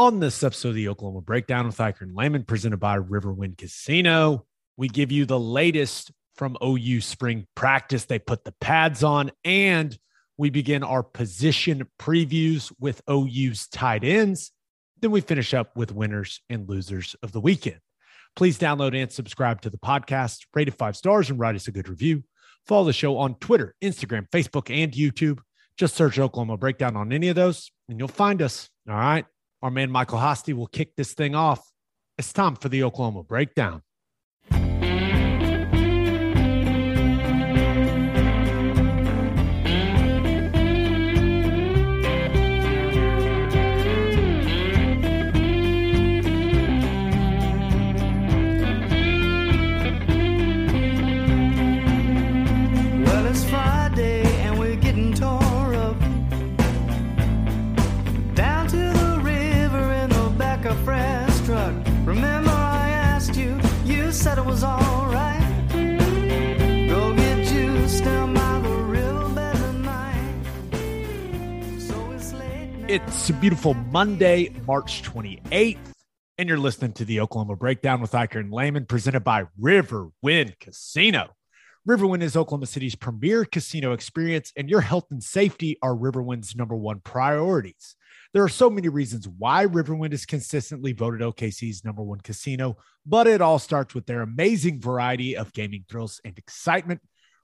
On this episode of the Oklahoma Breakdown with Ikard and Lehman, presented by Riverwind Casino, we give you the latest from OU spring practice. They put the pads on, and we begin our position previews with OU's tight ends. Then we finish up with winners and losers of the weekend. Please download and subscribe to the podcast, rate it five stars, and write us a good review. Follow the show on Twitter, Instagram, Facebook, and YouTube. Just search Oklahoma Breakdown on any of those, and you'll find us. All right. Our man Michael Hosty will kick this thing off. It's time for the Oklahoma Breakdown. It's a beautiful Monday, March 28th, and you're listening to the Oklahoma Breakdown with Ikard and Lehman, presented by Riverwind Casino. Riverwind is Oklahoma City's premier casino experience, and your health and safety are Riverwind's number one priorities. There are so many reasons why Riverwind is consistently voted OKC's number one casino, but it all starts with their amazing variety of gaming thrills and excitement.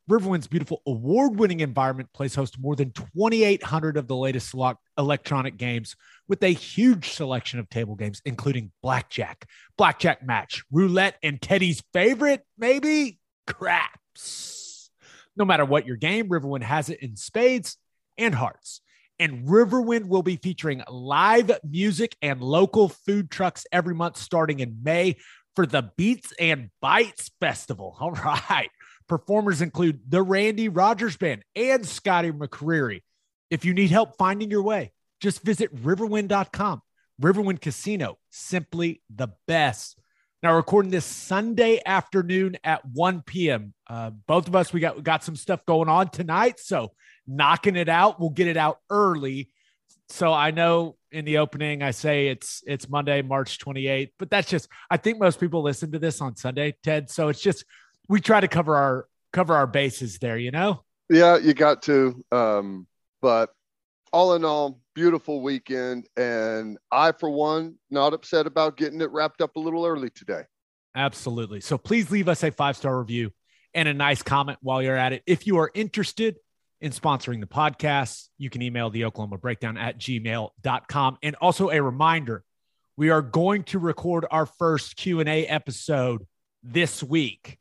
Riverwind's beautiful award winning environment plays host to more than 2,800 of the latest electronic games with a huge selection of table games, including blackjack, blackjack match, roulette, and Teddy's favorite, maybe craps. No matter what your game, Riverwind has it in spades and hearts. And Riverwind will be featuring live music and local food trucks every month starting in May for the Beats and Bites Festival. All right. Performers include the Randy Rogers Band and Scotty McCreery. If you need help finding your way, just visit riverwind.com. Riverwind Casino, simply the best. Now, recording this Sunday afternoon at 1 p.m. Uh, both of us, we got, we got some stuff going on tonight. So, knocking it out, we'll get it out early. So, I know in the opening, I say it's it's Monday, March 28th, but that's just, I think most people listen to this on Sunday, Ted. So, it's just, we try to cover our cover our bases there, you know? Yeah, you got to. Um, but all in all, beautiful weekend. And I, for one, not upset about getting it wrapped up a little early today. Absolutely. So please leave us a five star review and a nice comment while you're at it. If you are interested in sponsoring the podcast, you can email the Oklahoma breakdown at gmail.com. And also a reminder, we are going to record our first Q&A episode this week.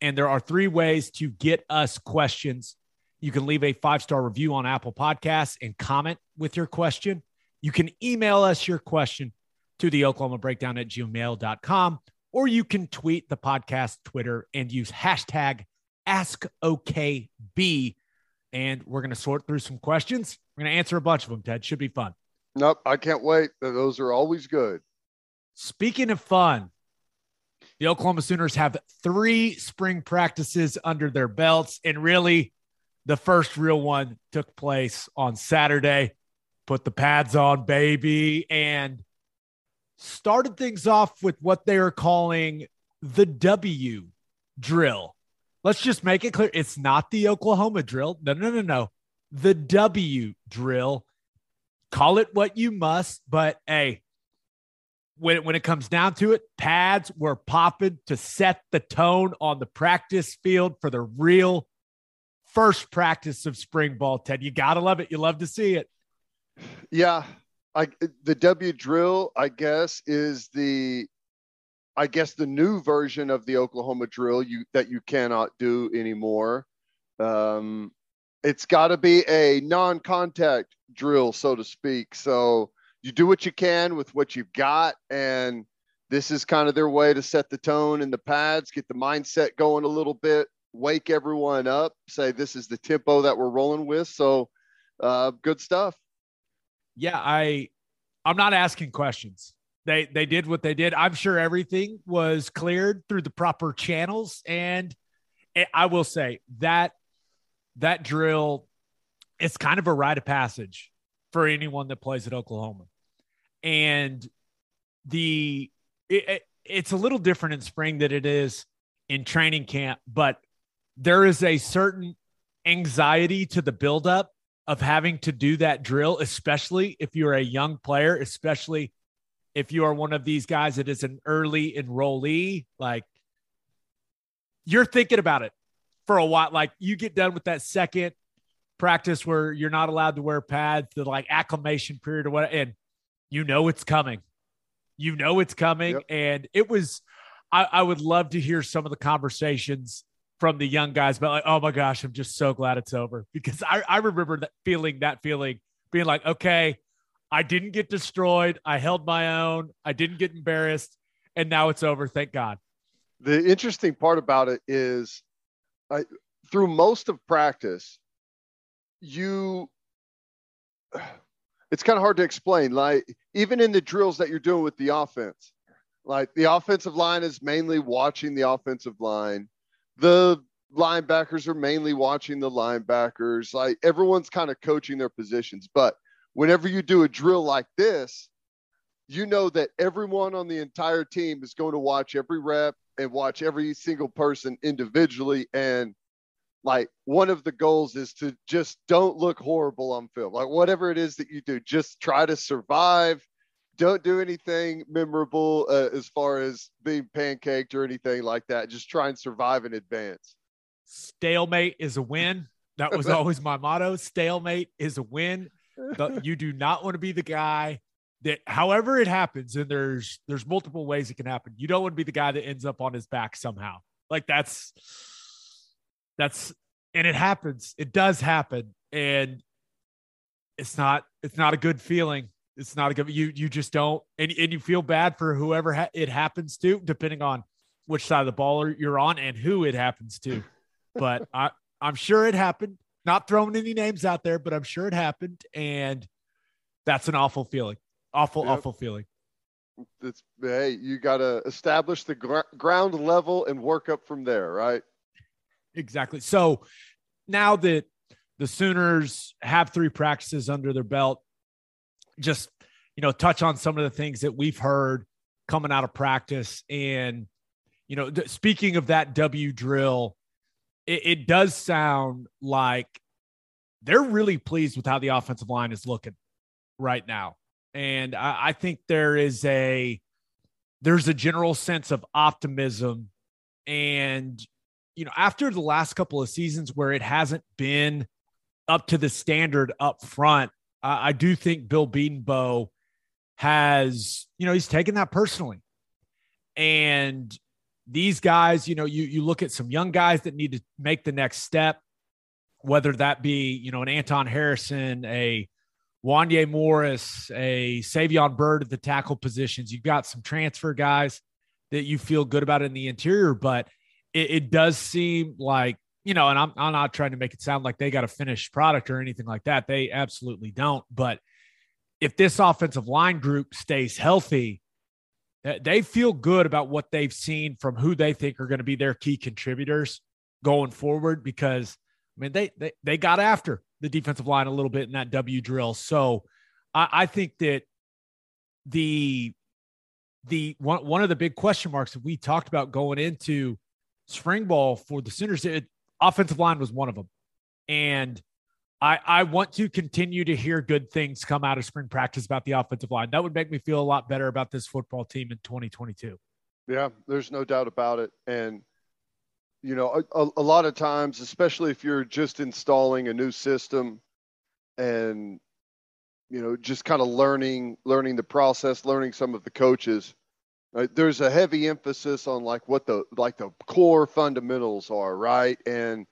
And there are three ways to get us questions. You can leave a five star review on Apple Podcasts and comment with your question. You can email us your question to the Oklahoma breakdown at gmail.com, or you can tweet the podcast Twitter and use hashtag AskOKB. And we're going to sort through some questions. We're going to answer a bunch of them, Ted. Should be fun. Nope, I can't wait. Those are always good. Speaking of fun, the Oklahoma Sooners have three spring practices under their belts, and really, the first real one took place on Saturday. Put the pads on, baby, and started things off with what they are calling the W drill. Let's just make it clear it's not the Oklahoma drill. No, no, no, no. The W drill. Call it what you must, but hey, when it, when it comes down to it, pads were popping to set the tone on the practice field for the real first practice of spring ball. Ted, you gotta love it. You love to see it. Yeah, I the W drill, I guess, is the I guess the new version of the Oklahoma drill you that you cannot do anymore. Um, it's got to be a non-contact drill, so to speak. So you do what you can with what you've got, and this is kind of their way to set the tone in the pads, get the mindset going a little bit, wake everyone up, say this is the tempo that we're rolling with. So, uh, good stuff. Yeah, I I'm not asking questions. They they did what they did. I'm sure everything was cleared through the proper channels, and eh, I will say that that drill it's kind of a rite of passage for anyone that plays at Oklahoma, and the it, it's a little different in spring than it is in training camp, but there is a certain anxiety to the buildup of having to do that drill, especially if you're a young player, especially if you are one of these guys that is an early enrollee. Like you're thinking about it for a while. Like you get done with that second practice where you're not allowed to wear pads, the like acclimation period or what, and you know it's coming. You know it's coming. Yep. And it was, I, I would love to hear some of the conversations from the young guys, but like, oh my gosh, I'm just so glad it's over because I, I remember that feeling, that feeling, being like, okay, I didn't get destroyed. I held my own. I didn't get embarrassed. And now it's over. Thank God. The interesting part about it is I, through most of practice, you, it's kind of hard to explain. Like, even in the drills that you're doing with the offense, like the offensive line is mainly watching the offensive line the linebackers are mainly watching the linebackers. Like everyone's kind of coaching their positions. But whenever you do a drill like this, you know that everyone on the entire team is going to watch every rep and watch every single person individually. And like one of the goals is to just don't look horrible on film. Like whatever it is that you do, just try to survive don't do anything memorable uh, as far as being pancaked or anything like that. Just try and survive in advance. Stalemate is a win. That was always my motto. Stalemate is a win. You do not want to be the guy that, however it happens, and there's there's multiple ways it can happen. You don't want to be the guy that ends up on his back somehow. Like that's that's and it happens. It does happen, and it's not it's not a good feeling it's not a good. You you just don't, and and you feel bad for whoever ha- it happens to, depending on which side of the ball you're on and who it happens to. But I I'm sure it happened. Not throwing any names out there, but I'm sure it happened, and that's an awful feeling. Awful, yep. awful feeling. It's hey, you got to establish the gr- ground level and work up from there, right? Exactly. So now that the Sooners have three practices under their belt, just you know touch on some of the things that we've heard coming out of practice and you know th- speaking of that w drill it, it does sound like they're really pleased with how the offensive line is looking right now and I, I think there is a there's a general sense of optimism and you know after the last couple of seasons where it hasn't been up to the standard up front I, do think Bill Bedenbaugh has, you know, he's taken that personally. And these guys, you know, you you look at some young guys that need to make the next step, whether that be, you know, an Anton Harrison, a Wanya Morris, a Savion Byrd at the tackle positions. You've got some transfer guys that you feel good about in the interior, but it, it does seem like you know, and I'm, I'm not trying to make it sound like they got a finished product or anything like that. They absolutely don't. But if this offensive line group stays healthy, they feel good about what they've seen from who they think are going to be their key contributors going forward because I mean they they, they got after the defensive line a little bit in that W drill. So I, I think that the the one one of the big question marks that we talked about going into spring ball for the Sooners, it, offensive line was one of them. And I, I want to continue to hear good things come out of spring practice about the offensive line. That would make me feel a lot better about this football team in 2022. Yeah, there's no doubt about it. And, you know, a, a lot of times, especially if you're just installing a new system and, you know, just kind of learning, learning the process, learning some of the coaches, Right? There's a heavy emphasis on like what the like the core fundamentals are, right? And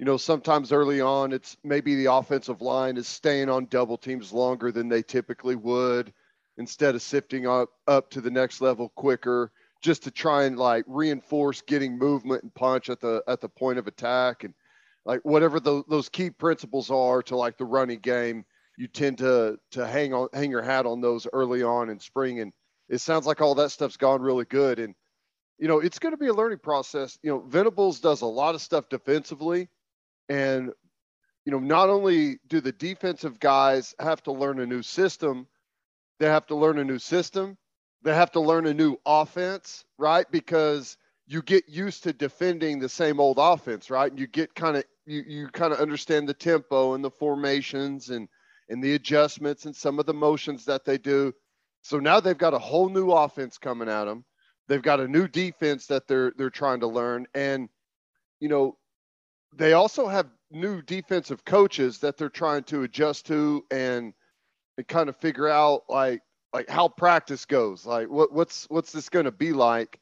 you know, sometimes early on, it's maybe the offensive line is staying on double teams longer than they typically would, instead of sifting up up to the next level quicker just to try and like reinforce getting movement and punch at the at the point of attack and like whatever the, those key principles are to like the running game you tend to to hang on hang your hat on those early on in spring. And it sounds like all that stuff's gone really good. And you know it's going to be a learning process. You know venables does a lot of stuff defensively and you know not only do the defensive guys have to learn a new system they have to learn a new system. They have to learn a new offense, right? Because you get used to defending the same old offense, right? And you get kind of you you kind of understand the tempo and the formations and and the adjustments and some of the motions that they do. So now they've got a whole new offense coming at them. They've got a new defense that they're they're trying to learn and you know they also have new defensive coaches that they're trying to adjust to and and kind of figure out like like how practice goes. Like what what's what's this going to be like?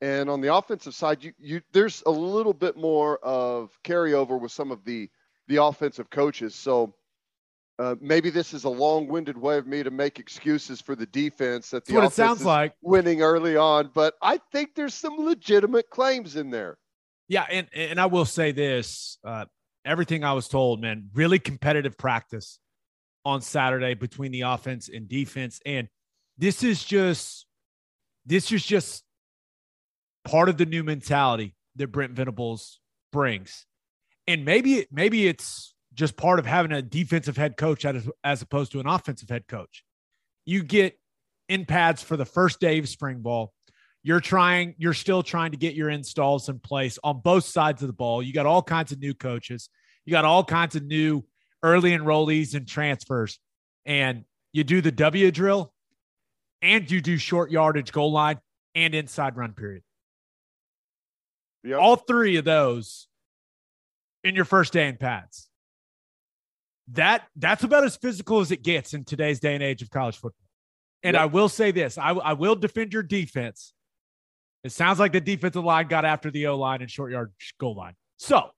And on the offensive side, you you there's a little bit more of carryover with some of the the offensive coaches. So uh, maybe this is a long-winded way of me to make excuses for the defense that the That's what it sounds is like. winning early on, but I think there's some legitimate claims in there. Yeah, and and I will say this: uh, everything I was told, man, really competitive practice on Saturday between the offense and defense, and this is just this is just part of the new mentality that Brent Venables brings, and maybe maybe it's just part of having a defensive head coach as, as opposed to an offensive head coach. You get in pads for the first day of spring ball you're trying you're still trying to get your installs in place on both sides of the ball. You got all kinds of new coaches. You got all kinds of new early enrollees and transfers. And you do the w drill and you do short yardage goal line and inside run period. Yep. all three of those in your first day in pads. That that's about as physical as it gets in today's day and age of college football. And Yep. i will say this I, I will defend your defense it sounds like the defensive line got after the O line and short yard goal line. So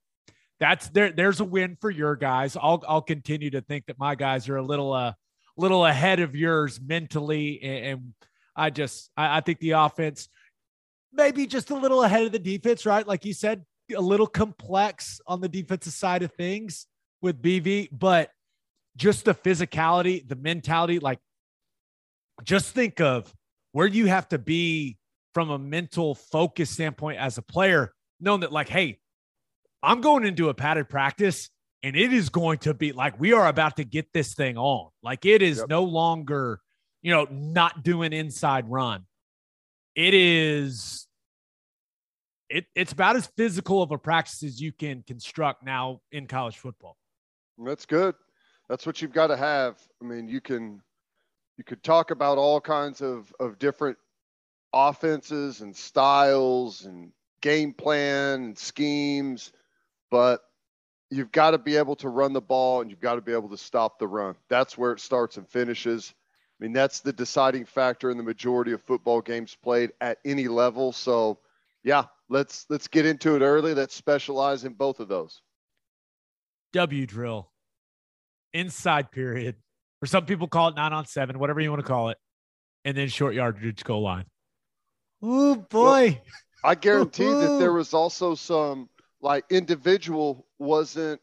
that's there. There's a win for your guys. I'll I'll continue to think that my guys are a little uh little ahead of yours mentally, and, and I just I, I think the offense maybe just a little ahead of the defense, right? Like you said, a little complex on the defensive side of things with BV, but just the physicality, the mentality, like just think of where you have to be from a mental focus standpoint as a player, knowing that, like, hey, I'm going into a padded practice and it is going to be like we are about to get this thing on. Like, it is Yep. no longer, you know, not doing inside run. It is. It, it's about as physical of a practice as you can construct now in college football. That's good. That's what you've got to have. I mean, you can you could talk about all kinds of of different offenses and styles and game plan and schemes, but you've got to be able to run the ball and you've got to be able to stop the run. That's where it starts and finishes. I mean, that's the deciding factor in the majority of football games played at any level. So, yeah, let's let's get into it early. Let's specialize in both of those. W drill, inside period, or some people call it nine on seven, whatever you want to call it, and then short yardage goal line. Oh boy. I guarantee that there was also some like individual wasn't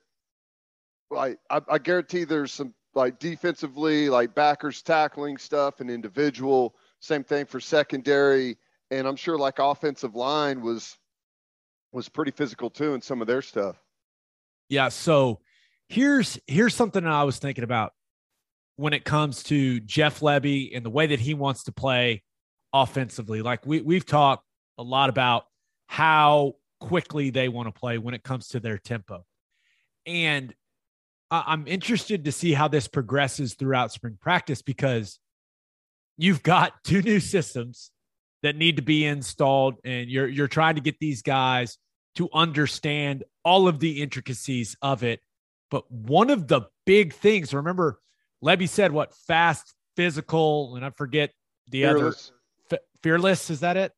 like I, I guarantee there's some like defensively like backers tackling stuff and individual same thing for secondary and I'm sure like offensive line was was pretty physical too in some of their stuff. Yeah. So here's here's something I was thinking about when it comes to Jeff Lebby and the way that he wants to play offensively. Like we we've talked a lot about how quickly they want to play when it comes to their tempo. And I'm interested to see how this progresses throughout spring practice because you've got two new systems that need to be installed and you're you're trying to get these guys to understand all of the intricacies of it. But one of the big things, remember, Lebby said what fast, physical, and I forget the Fearless. other fearless. Is that it?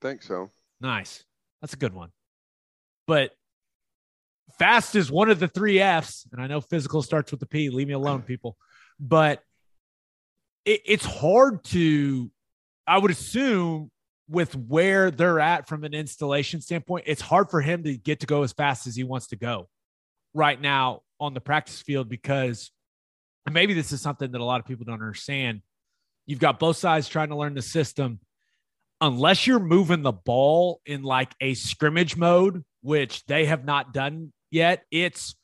Think so. Nice. That's a good one. But fast is one of the three F's. And I know physical starts with the P. Leave me alone, people. But it, it's hard to, I would assume, with where they're at from an installation standpoint, it's hard for him to get to go as fast as he wants to go right now on the practice field because maybe this is something that a lot of people don't understand. You've got both sides trying to learn the system. Unless you're moving the ball in like a scrimmage mode, which they have not done yet, it's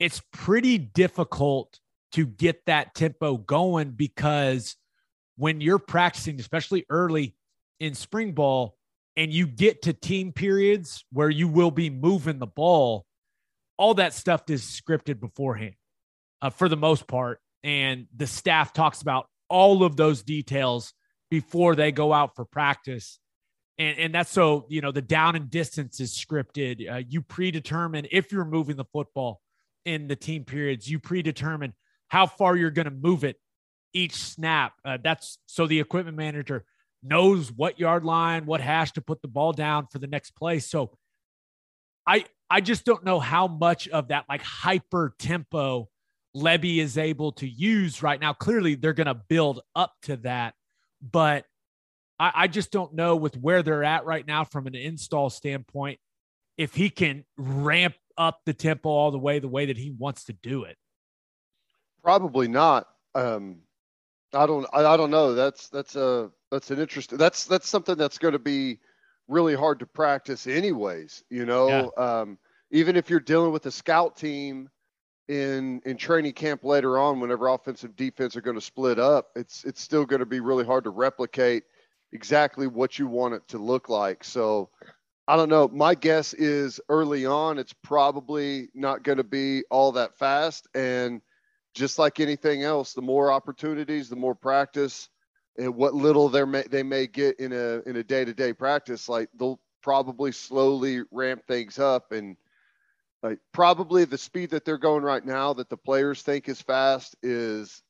it's pretty difficult to get that tempo going because when you're practicing, especially early in spring ball, and you get to team periods where you will be moving the ball, all that stuff is scripted beforehand uh, for the most part. And the staff talks about all of those details before they go out for practice. And, and that's so, you know, the down and distance is scripted. Uh, you predetermine if you're moving the football in the team periods, you predetermine how far you're going to move it each snap. Uh, that's so the equipment manager knows what yard line, what hash to put the ball down for the next play. So I I just don't know how much of that like hyper tempo Lebby is able to use right now. Clearly, they're going to build up to that, but I, I just don't know with where they're at right now from an install standpoint if he can ramp up the tempo all the way the way that he wants to do it. Probably not. Um, I don't. I, I don't know. That's that's a that's an interesting. That's that's something that's going to be really hard to practice, anyways. You know, yeah. um, even if you're dealing with a scout team in in training camp later on, whenever offensive defense are going to split up, it's it's still going to be really hard to replicate exactly what you want it to look like. So I don't know. My guess is early on, it's probably not going to be all that fast. And just like anything else, the more opportunities, the more practice, and what little they may they may get in a in a day to day practice, like they'll probably slowly ramp things up and like probably the speed that they're going right now that the players think is fast is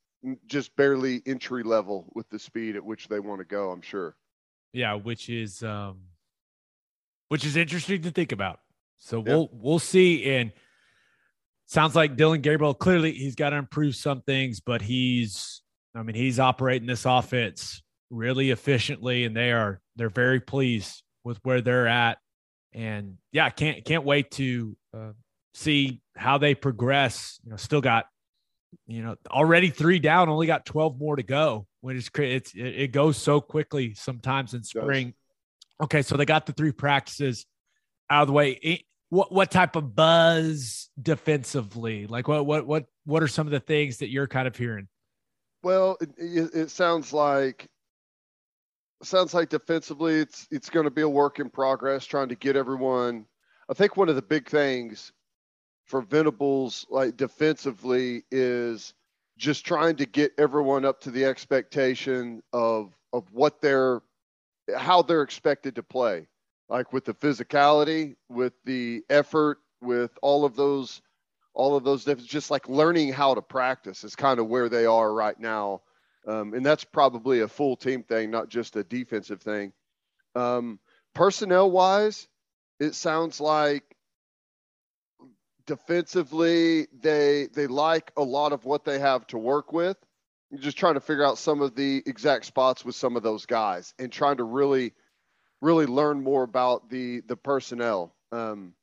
just barely entry level with the speed at which they want to go i'm sure. Yeah which is um which is interesting to think about. So we'll we'll see and sounds like dillon gabriel clearly he's got to improve some things but he's i mean he's operating this offense really efficiently and they are they're very pleased with where they're at and yeah, can't can't wait to uh, see how they progress. You know, still got you know already three down, only got twelve more to go. When it's it's it goes so quickly sometimes in spring. Okay, so they got the three practices out of the way. What what type of buzz defensively? Like what what what what are some of the things that you're kind of hearing? Well, it, it sounds like sounds like defensively it's it's going to be a work in progress trying to get everyone. I think one of the big things for venables like defensively is just trying to get everyone up to the expectation of of what they're how they're expected to play. Like with the physicality with the effort with all of those all of those just like learning how to practice is kind of where they are right now um, and that's probably a full team thing, not just a defensive thing. Um, personnel wise, it sounds like defensively they they like a lot of what they have to work with. Just trying to figure out some of the exact spots with some of those guys and trying to really really learn more about the the personnel. Um,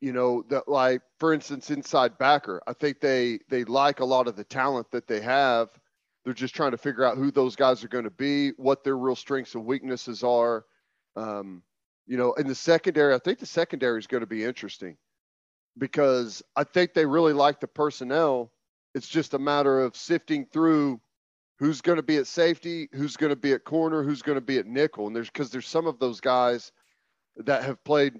you know that like for instance inside backer, I think they they like a lot of the talent that they have they're just trying to figure out who those guys are going to be, what their real strengths and weaknesses are. Um, you know, in the secondary, I think the secondary is going to be interesting because I think they really like the personnel. It's just a matter of sifting through who's going to be at safety, who's going to be at corner, who's going to be at nickel. And there's because there's some of those guys that have played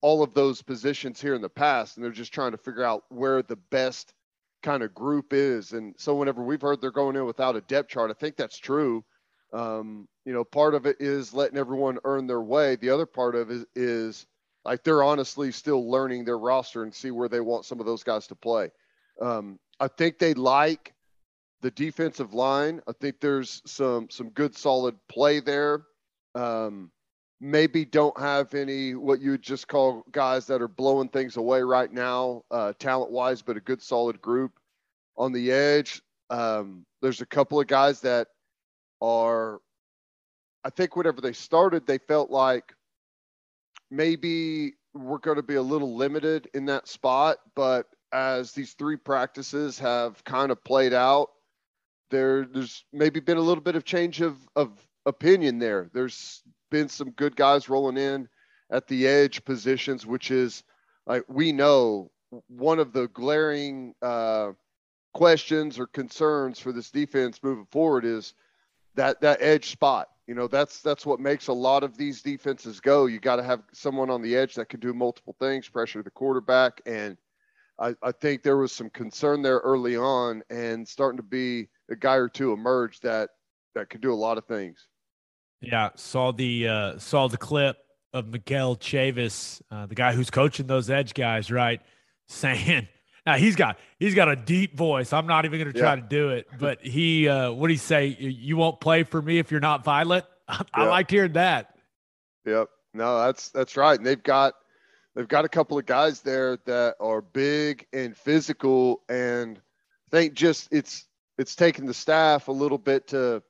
all of those positions here in the past, and they're just trying to figure out where the best kind of group is. And so whenever we've heard they're going in without a depth chart, I think that's true. Um, you know, part of it is letting everyone earn their way. The other part of it is like they're honestly still learning their roster and see where they want some of those guys to play. Um, I think they like the defensive line. I think there's some some good solid play there. Um, maybe don't have any what you would just call guys that are blowing things away right now, uh, talent wise, but a good solid group on the edge. Um, there's a couple of guys that are, I think, whenever they started, they felt like maybe we're going to be a little limited in that spot. But as these three practices have kind of played out, there there's maybe been a little bit of change of of opinion there. There's been some good guys rolling in at the edge positions, which is like we know one of the glaring uh, questions or concerns for this defense moving forward is that that edge spot. You know, that's that's what makes a lot of these defenses go. You got to have someone on the edge that can do multiple things, pressure the quarterback, and I, I think there was some concern there early on, and starting to be a guy or two emerge that that could do a lot of things. Yeah, saw the uh, saw the clip of Miguel Chavis, uh, the guy who's coaching those edge guys, right? Saying now he's got he's got a deep voice. I'm not even going to try yeah. to do it, but he uh, what did he say? You won't play for me if you're not violent. I, I liked hearing that. Yep. No, that's that's right. And they've got they've got a couple of guys there that are big and physical, and I think just it's it's taken the staff a little bit to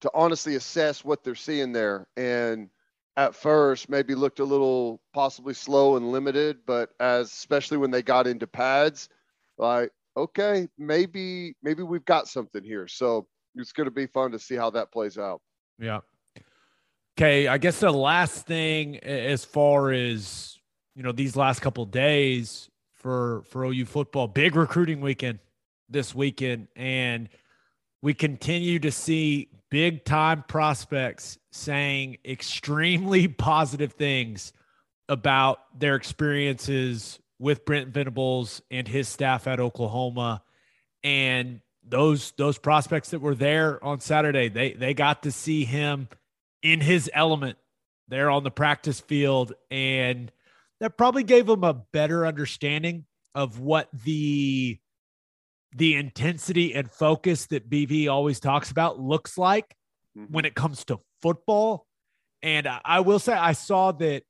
to honestly assess what they're seeing there. And at first maybe looked a little possibly slow and limited, but as especially when they got into pads, like okay, maybe maybe we've got something here. So it's going to be fun to see how that plays out. Yeah. Okay, I guess the last thing as far as you know these last couple days for for OU football, big recruiting weekend this weekend, and we continue to see big time prospects saying extremely positive things about their experiences with Brent Venables and his staff at Oklahoma. And those those prospects that were there on Saturday, they they got to see him in his element there on the practice field and that probably gave them a better understanding of what the the intensity and focus that BV always talks about looks like mm-hmm. when it comes to football. And I, I, will say, I saw that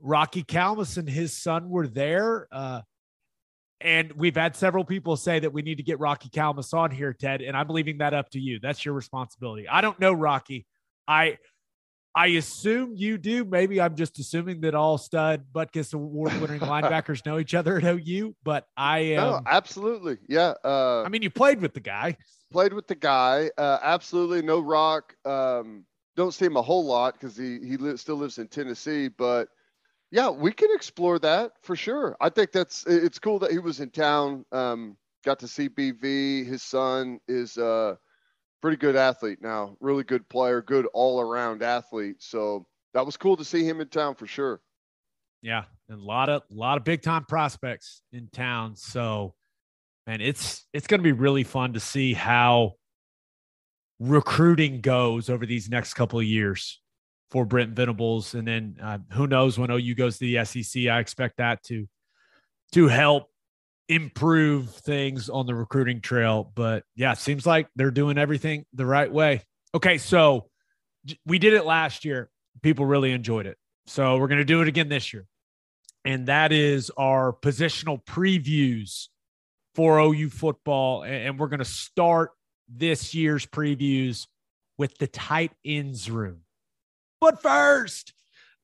Rocky Calmus and his son were there. Uh, and we've had several people say that we need to get Rocky Calmus on here, Ted. And I'm leaving that up to you. That's your responsibility. I don't know, Rocky. I I assume you do. Maybe I'm just assuming that all stud Butkus award winning linebackers know each other at OU, but I am. No, absolutely. Yeah. Uh, I mean, you played with the guy. Played with the guy. Uh, absolutely. No rock. Um, don't see him a whole lot because he, he li- still lives in Tennessee, but yeah, we can explore that for sure. I think that's it's cool that he was in town. Um, got to see BV. His son is uh, pretty good athlete now, really good player, good all around athlete. So that was cool to see him in town for sure. Yeah, and a lot of a lot of big time prospects in town. So, man, it's it's going to be really fun to see how recruiting goes over these next couple of years for Brent Venables, and then uh, who knows when OU goes to the SEC. I expect that to to help improve things on the recruiting trail. But yeah, seems like they're doing everything the right way. Okay, so we did it last year. People really enjoyed it. So we're going to do it again this year. And that is our positional previews for OU football. And we're going to start this year's previews with the tight ends room. But first,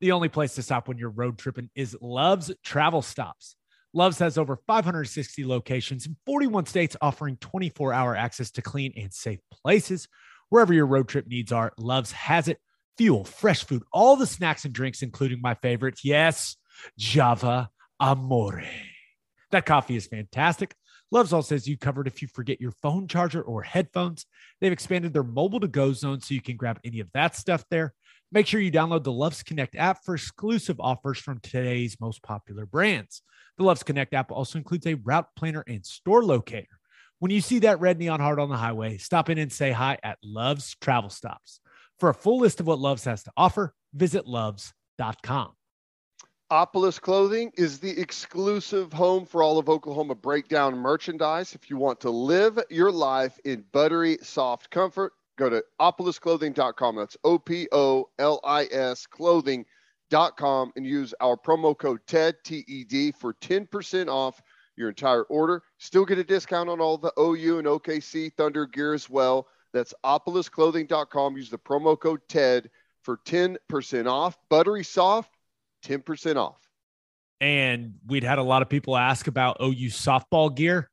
the only place to stop when you're road tripping is Love's Travel Stops. Love's has over 560 locations in 41 states, offering 24 hour access to clean and safe places. Wherever your road trip needs are, Love's has it. Fuel, fresh food, all the snacks and drinks, including my favorite, Yes, Java Amore. That coffee is fantastic. Love's all says you covered if you forget your phone charger or headphones. They've expanded their mobile to go zone so you can grab any of that stuff there. Make sure you download the Loves Connect app for exclusive offers from today's most popular brands. The Loves Connect app also includes a route planner and store locator. When you see that red neon heart on the highway, stop in and say hi at Love's Travel Stops. For a full list of what Love's has to offer, visit loves.com. Opolis Clothing is the exclusive home for all of Oklahoma breakdown merchandise. If you want to live your life in buttery, soft comfort, go to opolisclothing.com. That's O P O L I S clothing.com and use our promo code TED, T E D, for 10% off your entire order. Still get a discount on all the OU and OKC Thunder gear as well. That's opolisclothing.com. Use the promo code TED for 10% off. Buttery soft, 10% off. And we'd had a lot of people ask about OU softball gear.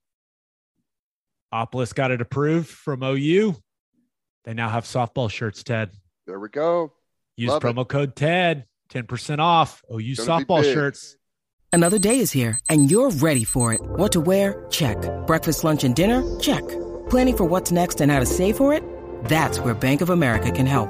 Opolis got it approved from OU. They now have softball shirts, Ted. There we go. Use Love promo code TED, 10% off. OU Gonna softball shirts. Another day is here, and you're ready for it. What to wear? Check. Breakfast, lunch, and dinner? Check. Planning for what's next and how to save for it? That's where Bank of America can help.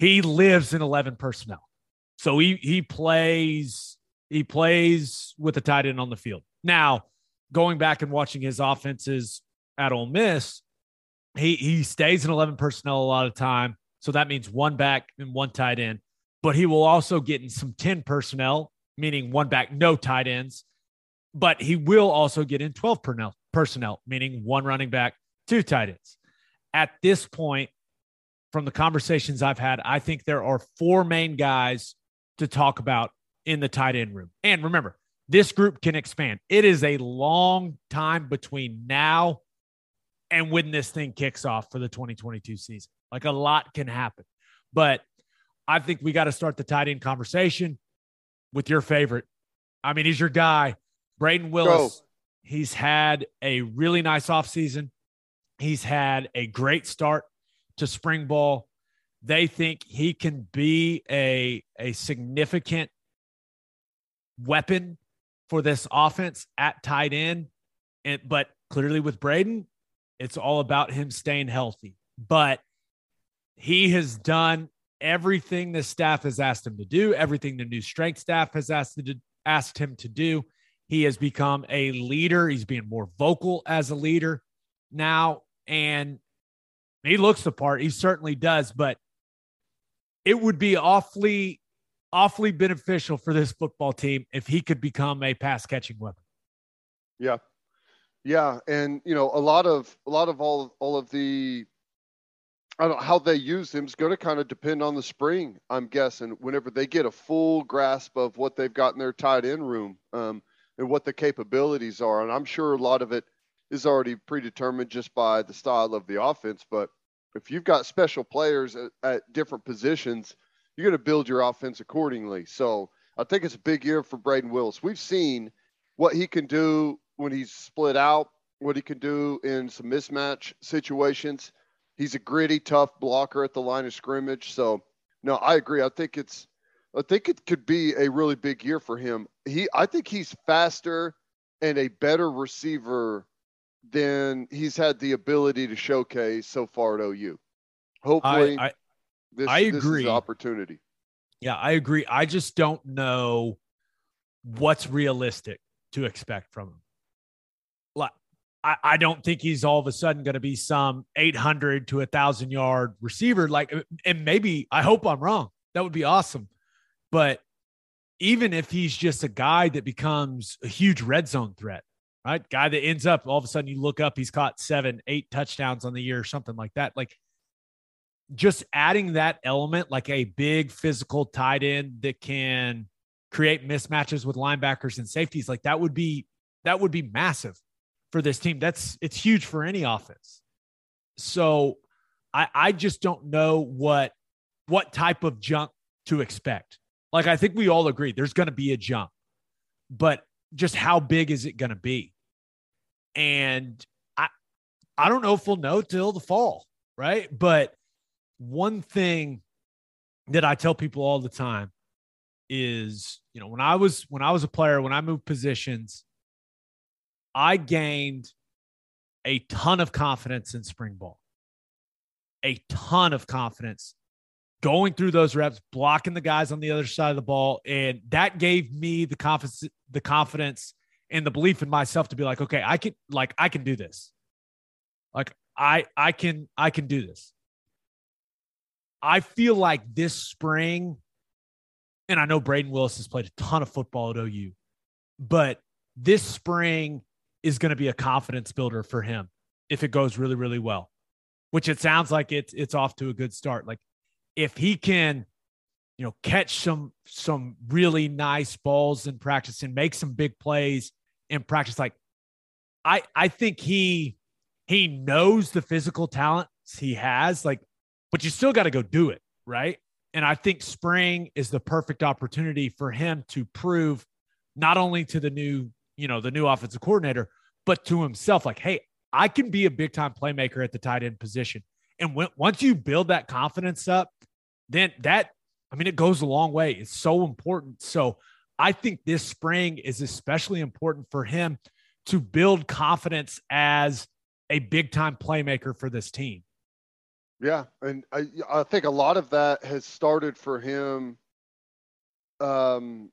he lives in 11 personnel. So he he plays he plays with a tight end on the field. Now, going back and watching his offenses at Ole Miss, he he stays in 11 personnel a lot of time. So that means one back and one tight end. But he will also get in some 10 personnel, meaning one back, no tight ends but he will also get in 12 personnel, personnel, meaning one running back, two tight ends. At this point, from the conversations I've had, I think there are four main guys to talk about in the tight end room. And remember, this group can expand. It is a long time between now and when this thing kicks off for the 2022 season. Like a lot can happen. But I think we got to start the tight end conversation with your favorite. I mean, he's your guy. Brayden Willis, he's had a really nice offseason. He's had a great start to spring ball. They think he can be a, a significant weapon for this offense at tight end. And, but clearly with Brayden, it's all about him staying healthy. But he has done everything the staff has asked him to do, everything the new strength staff has asked, to, asked him to do. He has become a leader. He's being more vocal as a leader now. And he looks the part. He certainly does. But it would be awfully, awfully beneficial for this football team if he could become a pass catching weapon. Yeah. Yeah. And, you know, a lot of, a lot of all, all of the, I don't know how they use him is going to kind of depend on the spring, I'm guessing, whenever they get a full grasp of what they've got in their tight end room. Um, and what the capabilities are. And I'm sure a lot of it is already predetermined just by the style of the offense. But if you've got special players at, at different positions, you're going to build your offense accordingly. So I think it's a big year for Brayden Willis. We've seen what he can do when he's split out, what he can do in some mismatch situations. He's a gritty, tough blocker at the line of scrimmage. So, no, I agree. I think it's I think it could be a really big year for him. He, I think he's faster and a better receiver than he's had the ability to showcase so far at OU. Hopefully, I, I, this, I this is agree. the opportunity. yeah, I agree. I just don't know what's realistic to expect from him. Like, I, I don't think he's all of a sudden going to be some 800 to a thousand yard receiver. Like, and maybe I hope I'm wrong. That would be awesome. But even if he's just a guy that becomes a huge red zone threat, right? Guy that ends up all of a sudden you look up, he's caught seven, eight touchdowns on the year or something like that. Like just adding that element, like a big physical tight end that can create mismatches with linebackers and safeties, like that would be that would be massive for this team. That's it's huge for any offense. So I I just don't know what what type of jump to expect. Like I think we all agree there's going to be a jump, but just how big is it going to be? And I I don't know if we'll know till the fall, right? But one thing that I tell people all the time is, you know, when I was when I was a player, when I moved positions, I gained a ton of confidence in spring ball. A ton of confidence going through those reps, blocking the guys on the other side of the ball, and that gave me the confidence the confidence and the belief in myself to be like, okay, I can like I can do this. Like I I can I can do this. I feel like this spring, and I know Brayden Willis has played a ton of football at OU, but this spring is going to be a confidence builder for him if it goes really, really well, which it sounds like it's it's off to a good start. Like if he can, you know, catch some some really nice balls in practice and make some big plays in practice, like I I think he he knows the physical talents he has, like, but you still got to go do it, right? And I think spring is the perfect opportunity for him to prove not only to the new, you know, the new offensive coordinator, but to himself, like, hey, I can be a big time playmaker at the tight end position. And when, once you build that confidence up, then that, I mean, it goes a long way. It's so important. So I think this spring is especially important for him to build confidence as a big time playmaker for this team. Yeah, and I I think a lot of that has started for him um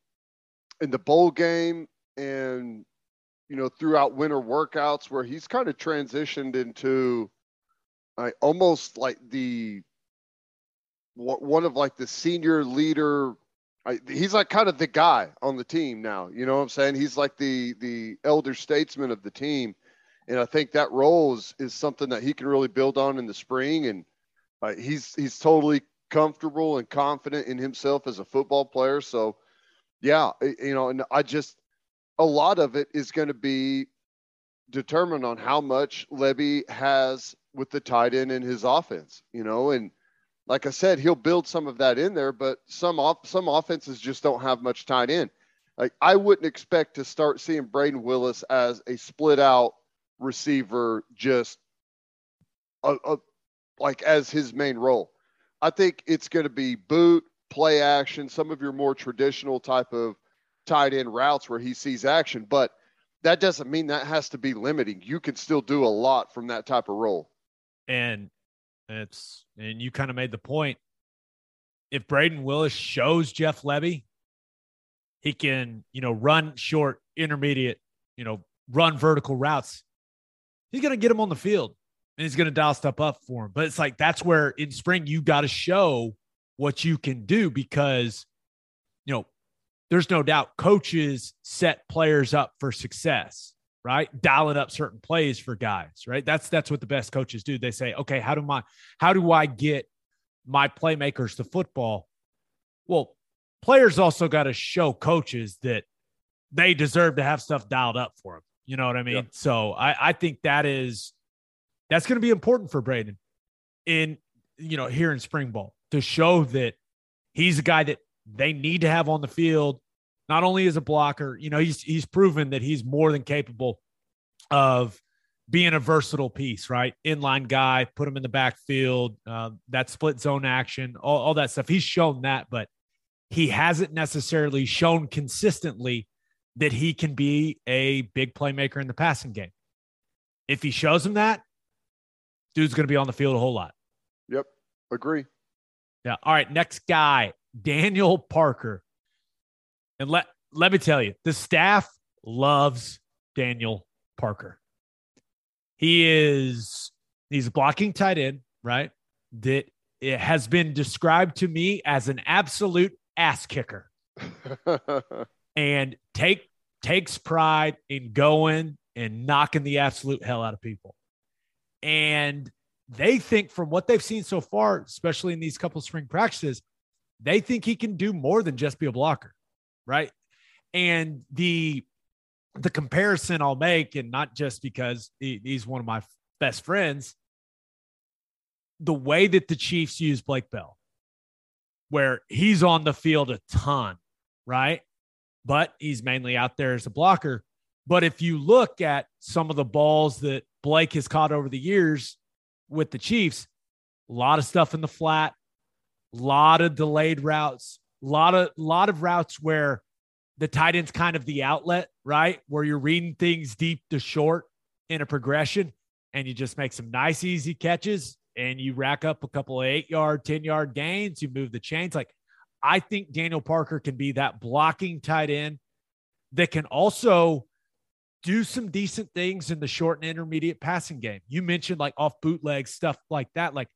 in the bowl game and you know throughout winter workouts where he's kind of transitioned into like almost like the one of like the senior leader he's like kind of the guy on the team now you know what i'm saying? He's like the the elder statesman of the team. And i think that role is, is something that he can really build on in the spring. And uh, he's he's totally comfortable and confident in himself as a football player. So yeah you know and i just a lot of it is going to be determined on how much Lebby has with the tight end in his offense, you know, and like I said, he'll build some of that in there, but some off, some offenses just don't have much tight end. Like I wouldn't expect to start seeing Brayden Willis as a split out receiver, just a, a, like as his main role. I think it's going to be boot, play action, some of your more traditional type of tight end routes where he sees action, but that doesn't mean that has to be limiting. You can still do a lot from that type of role. And it's and you kind of made the point. If Brayden Willis shows Jeff Lebby, he can, you know, run short, intermediate, you know, run vertical routes. He's going to get him on the field and he's going to dial stuff up for him. But it's like that's where in spring you got to show what you can do because, you know, there's no doubt coaches set players up for success, right? Dialing up certain plays for guys, right? That's that's what the best coaches do. They say, okay, how do my how do I get my playmakers to football? Well, players also got to show coaches that they deserve to have stuff dialed up for them. You know what I mean? So I, I think that is that's going to be important for Brayden in you know here in spring ball to show that he's a guy that they need to have on the field, not only as a blocker, you know, he's he's proven that he's more than capable of being a versatile piece, right? Inline guy, put him in the backfield, uh, that split zone action, all, all that stuff. He's shown that, but he hasn't necessarily shown consistently that he can be a big playmaker in the passing game. If he shows him that, dude's going to be on the field a whole lot. Yep. Agree. Yeah. All right. Next guy, Daniel Parker. And let let me tell you, the staff loves Daniel Parker. He is he's blocking tight end, right? That it has been described to me as an absolute ass kicker. and take takes pride in going and knocking the absolute hell out of people. And they think from what they've seen so far, especially in these couple spring practices, they think he can do more than just be a blocker, right? And the the comparison I'll make, and not just because he, he's one of my best friends, the way that the Chiefs use Blake Bell, where he's on the field a ton, right? But he's mainly out there as a blocker. But if you look at some of the balls that Blake has caught over the years with the Chiefs, a lot of stuff in the flat, a lot of delayed routes, lot of lot of routes where the tight end's kind of the outlet, right? Where you're reading things deep to short in a progression and you just make some nice, easy catches and you rack up a couple of eight yard, 10 yard gains. You move the chains. Like, I think Daniel Parker can be that blocking tight end that can also do some decent things in the short and intermediate passing game. You mentioned like off bootleg stuff like that. Like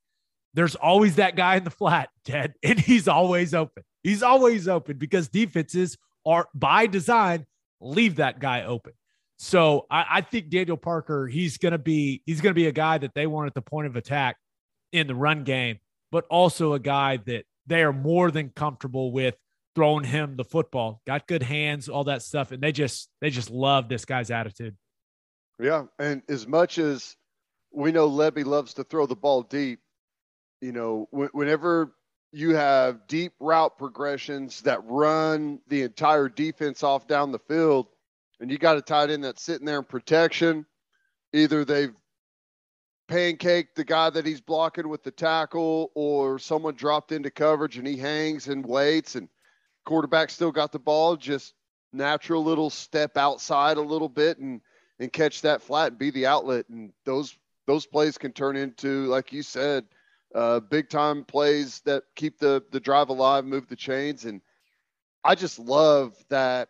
there's always that guy in the flat, Ted, and he's always open. He's always open because defenses are by design leave that guy open. So I, I think Daniel Parker, he's gonna be he's gonna be a guy that they want at the point of attack in the run game, but also a guy that they are more than comfortable with throwing him the football. Got good hands, all that stuff, and they just they just love this guy's attitude. Yeah, and as much as we know Lebby loves to throw the ball deep, you know, whenever you have deep route progressions that run the entire defense off down the field, and you got a tight end that's sitting there in protection, either they've pancaked the guy that he's blocking with the tackle, or someone dropped into coverage and he hangs and waits, and quarterback still got the ball, just natural little step outside a little bit and and catch that flat and be the outlet, and those those plays can turn into, like you said uh, big time plays that keep the the drive alive, move the chains, and I just love that.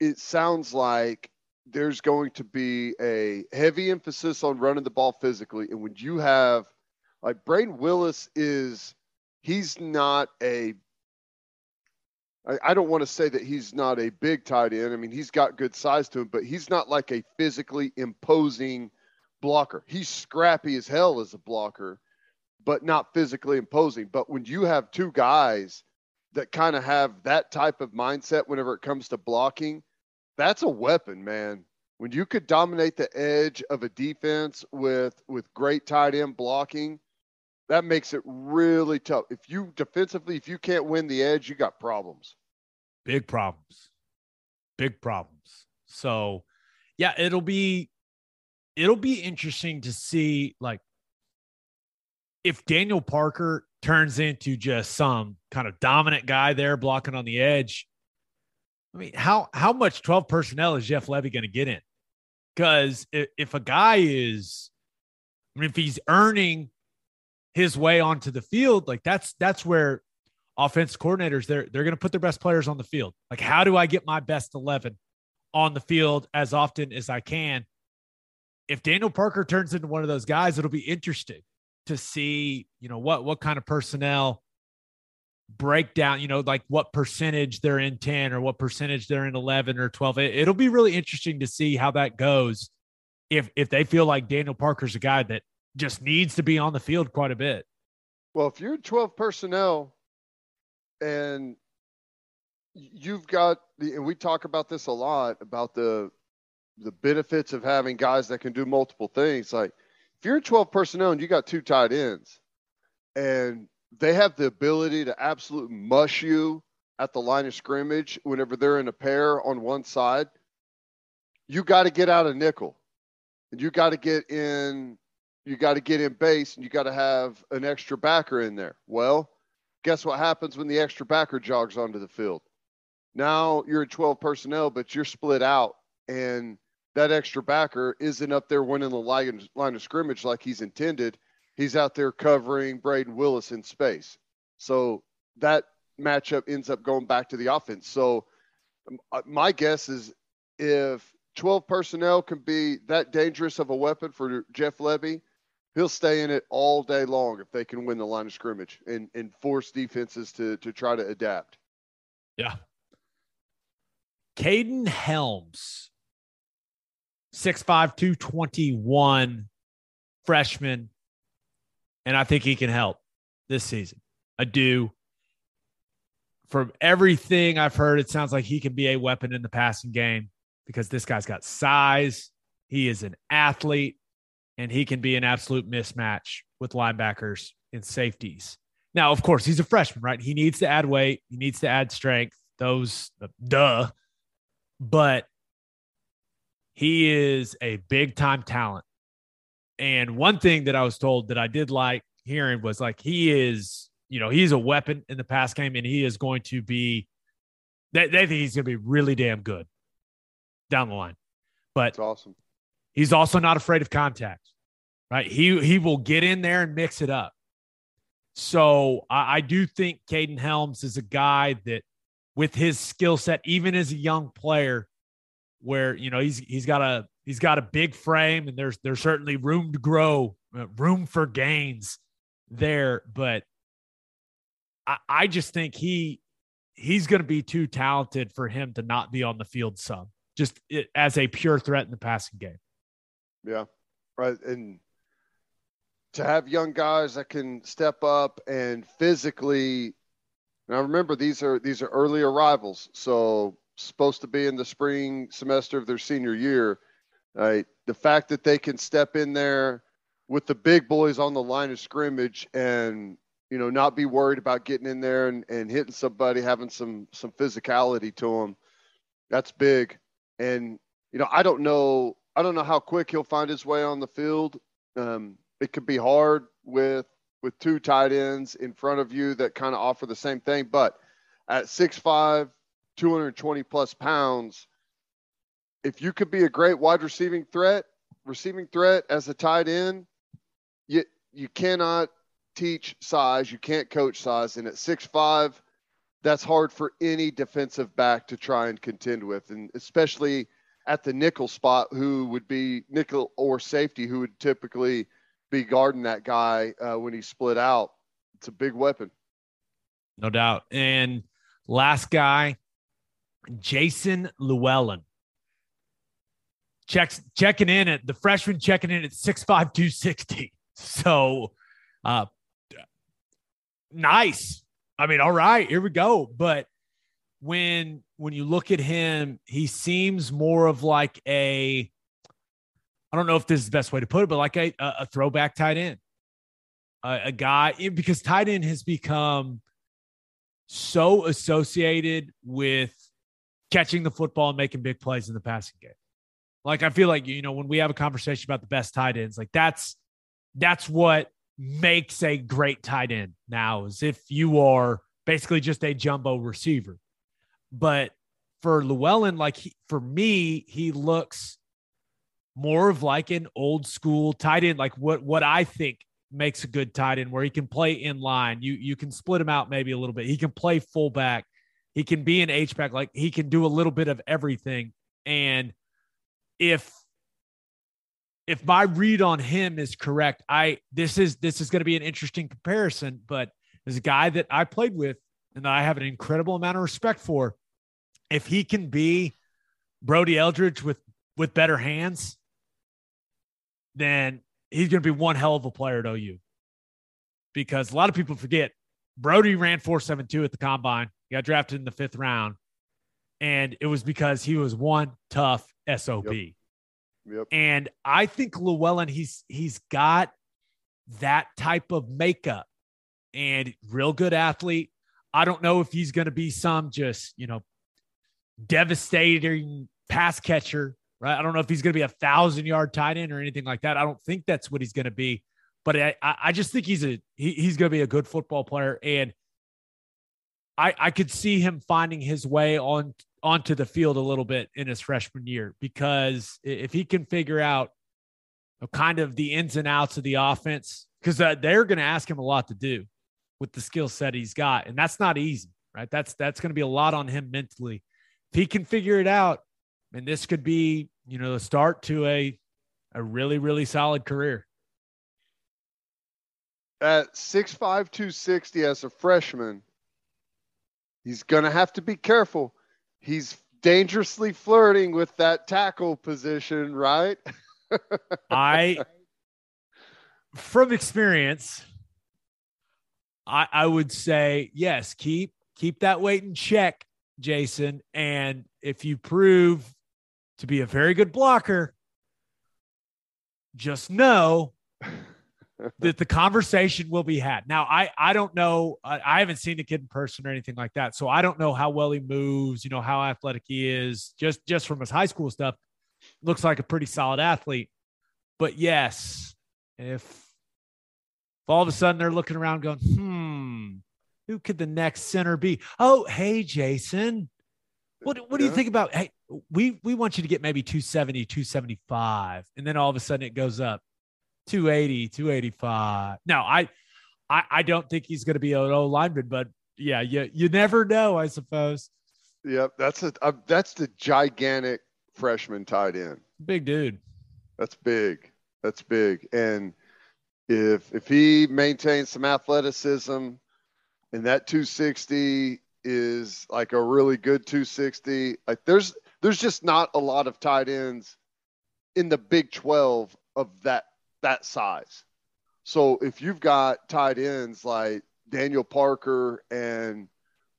It sounds like there's going to be a heavy emphasis on running the ball physically, and when you have like Brayden Willis is, he's not a I don't want to say that he's not a big tight end. I mean, he's got good size to him, but he's not like a physically imposing blocker. He's scrappy as hell as a blocker, but not physically imposing. But when you have two guys that kind of have that type of mindset whenever it comes to blocking, that's a weapon, man. When you could dominate the edge of a defense with with great tight end blocking, that makes it really tough. If you defensively, if you can't win the edge, you got problems. Big problems. Big problems. So, yeah, it'll be it'll be interesting to see like if Daniel Parker turns into just some kind of dominant guy there blocking on the edge, I mean, how how much 12 personnel is Jeff Lebby going to get in? Because if, if a guy is, I mean, if he's earning his way onto the field, like that's that's where offense coordinators they're they're going to put their best players on the field. Like, how do I get my best 11 on the field as often as I can? If Daniel Parker turns into one of those guys, it'll be interesting to see, you know, what what kind of personnel breakdown, you know, like what percentage they're in 10 or what percentage they're in 11 or 12. It, will be really interesting to see how that goes if if they feel like Daniel Parker's a guy that just needs to be on the field quite a bit. Well, if you're 12 personnel and you've got the and we talk about this a lot about the the benefits of having guys that can do multiple things like if you're 12 personnel and you got two tight ends and they have the ability to absolutely mush you at the line of scrimmage whenever they're in a pair on one side, you got to get out of nickel and you got to get in you got to get in base and you got to have an extra backer in there. Well, guess what happens when the extra backer jogs onto the field? Now you're in 12 personnel, but you're split out and that extra backer isn't up there winning the line, line of scrimmage like he's intended. He's out there covering Brayden Willis in space. So that matchup ends up going back to the offense. So um, uh, my guess is if 12 personnel can be that dangerous of a weapon for Jeff Lebby, he'll stay in it all day long if they can win the line of scrimmage and, and force defenses to, to try to adapt. Yeah. Kaden Helms Six five two twenty one, freshman. And I think he can help this season. I do. From everything I've heard, it sounds like he can be a weapon in the passing game because this guy's got size. He is an athlete and he can be an absolute mismatch with linebackers and safeties. Now, of course, he's a freshman, right? He needs to add weight, he needs to add strength. Those, duh. But he is a big time talent. And one thing that I was told that I did like hearing was like he is, you know, he's a weapon in the pass game and he is going to be they, they think he's going to be really damn good down the line. But That's awesome. He's also not afraid of contact. Right? He he will get in there and mix it up. So I, I do think Kaden Helms is a guy that with his skill set, even as a young player, where you know he's he's got a he's got a big frame and there's there's certainly room to grow, uh, room for gains there, but I, I just think he he's going to be too talented for him to not be on the field some, just it, as a pure threat in the passing game. Yeah, right. And to have young guys that can step up and physically. Now remember, these are these are early arrivals, so supposed to be in the spring semester of their senior year. Right, the fact that they can step in there with the big boys on the line of scrimmage and you know not be worried about getting in there and, and hitting somebody, having some some physicality to them, that's big. And you know, I don't know, I don't know how quick he'll find his way on the field. Um, it could be hard with with two tight ends in front of you that kind of offer the same thing. But at 6'5, 220 plus pounds, if you could be a great wide receiving threat, receiving threat as a tight end, you you cannot teach size, you can't coach size, and at 6'5, that's hard for any defensive back to try and contend with, and especially at the nickel spot, who would be nickel or safety, who would typically be guarding that guy uh, when he's split out. It's a big weapon. No doubt. And last guy, Jason Llewellyn. Checks checking in at the freshman checking in at 6'5, 260. So uh nice. I mean, all right, here we go. But when when you look at him, he seems more of like a I don't know if this is the best way to put it, but like a, a throwback tight end, a, a guy because tight end has become so associated with catching the football and making big plays in the passing game. Like I feel like you know when we have a conversation about the best tight ends, like that's that's what makes a great tight end now is if you are basically just a jumbo receiver. But for Llewellyn, like he, for me, he looks more of like an old school tight end, like what what I think makes a good tight end, where he can play in line. You you can split him out maybe a little bit. He can play fullback. He can be an H back. Like he can do a little bit of everything. And if if my read on him is correct, I this is this is going to be an interesting comparison. But as a guy that I played with and that I have an incredible amount of respect for, if he can be Brody Eldridge with with better hands, then he's going to be one hell of a player at OU. Because a lot of people forget Brody ran 472 at the combine. He got drafted in the fifth round. And it was because he was one tough SOB. Yep. Yep. And I think Llewellyn, he's he's got that type of makeup and real good athlete. I don't know if he's going to be some just, you know, devastating pass catcher right? I don't know if he's going to be a thousand yard tight end or anything like that. I don't think that's what he's going to be, but I, I just think he's a he, he's going to be a good football player, and I I could see him finding his way on onto the field a little bit in his freshman year because if he can figure out kind of the ins and outs of the offense, because uh, they're going to ask him a lot to do with the skill set he's got, and that's not easy, right? That's that's going to be a lot on him mentally. If he can figure it out, and this could be, you know, the start to a a really, really solid career. At 6'5, 260 as a freshman, he's going to have to be careful. He's dangerously flirting with that tackle position, right? I, from experience, I, I would say yes. Keep keep that weight in check, Jason. And if you prove to be a very good blocker, just know that the conversation will be had. Now, I I don't know. I, I, haven't seen the kid in person or anything like that, so I don't know how well he moves. You know how athletic he is. Just just from his high school stuff, looks like a pretty solid athlete. But yes, if, if all of a sudden they're looking around going, hmm, who could the next center be? Oh, hey, Jason. What what do you think about hey we we want you to get maybe 270 275 and then all of a sudden it goes up 280 285 no I I, I don't think he's going to be an old lineman but yeah you you never know I suppose yep that's a uh, that's the gigantic freshman tight end. Big dude. That's big. That's big. And if if he maintains some athleticism and that 260 is like a really good 260, like there's there's just not a lot of tight ends in the Big 12 of that that size. So if you've got tight ends like Daniel Parker and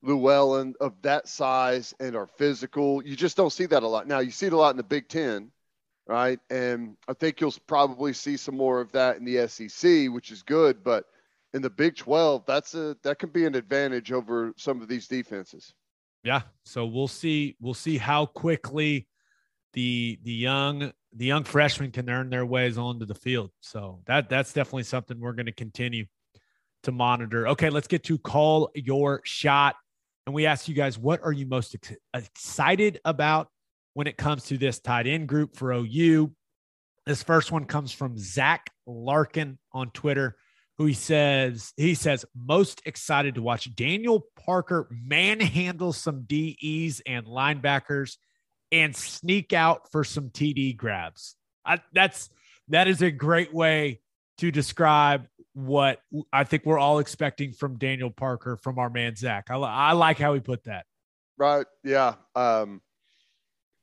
Llewellyn of that size and are physical, you just don't see that a lot. Now you see it a lot in the Big Ten, right? And I think you'll probably see some more of that in the SEC, which is good. But in the Big 12, that's a that can be an advantage over some of these defenses. Yeah. So we'll see. We'll see how quickly the the young the young freshmen can earn their ways onto the field. So that that's definitely something we're going to continue to monitor. Okay, let's get to call your shot. And we ask you guys, what are you most ex- excited about when it comes to this tight end group for OU? This first one comes from Zach Larkin on Twitter, who he says he says most excited to watch Daniel Parker manhandle some DEs and linebackers and sneak out for some TD grabs. I, that's that is a great way to describe what I think we're all expecting from Daniel Parker from our man Zach. I, I like how he put that. Right. Yeah. Um,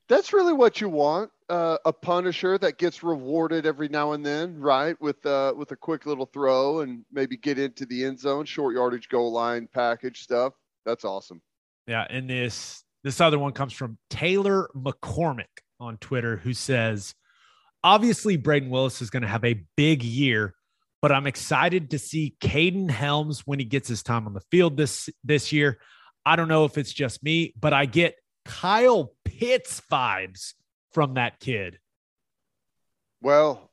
that's really what you want. Uh, a punisher that gets rewarded every now and then, right? With uh, with a quick little throw and maybe get into the end zone, short yardage goal line package stuff. That's awesome. Yeah, and this this other one comes from Taylor McCormick on Twitter, who says, "Obviously, Brayden Willis is going to have a big year, but I'm excited to see Kaden Helms when he gets his time on the field this this year. I don't know if it's just me, but I get Kyle Pitts vibes from that kid. Well,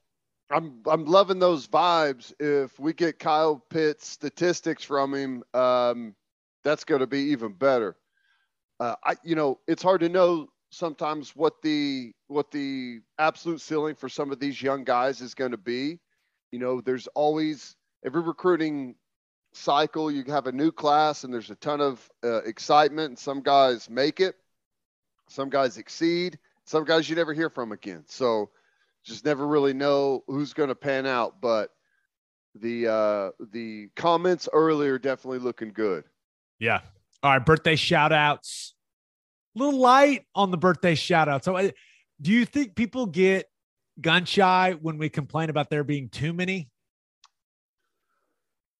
I'm I'm loving those vibes. If we get Kyle Pitts statistics from him, um, that's going to be even better. Uh, I you know it's hard to know sometimes what the what the absolute ceiling for some of these young guys is going to be. You know, there's always every recruiting cycle you have a new class and there's a ton of uh, excitement and some guys make it some guys exceed some guys you never hear from again so just never really know who's going to pan out but the uh the comments earlier definitely looking good Yeah. All right. Birthday shout outs. A little light on the birthday shout out. So, uh, do you think people get gun shy when we complain about there being too many?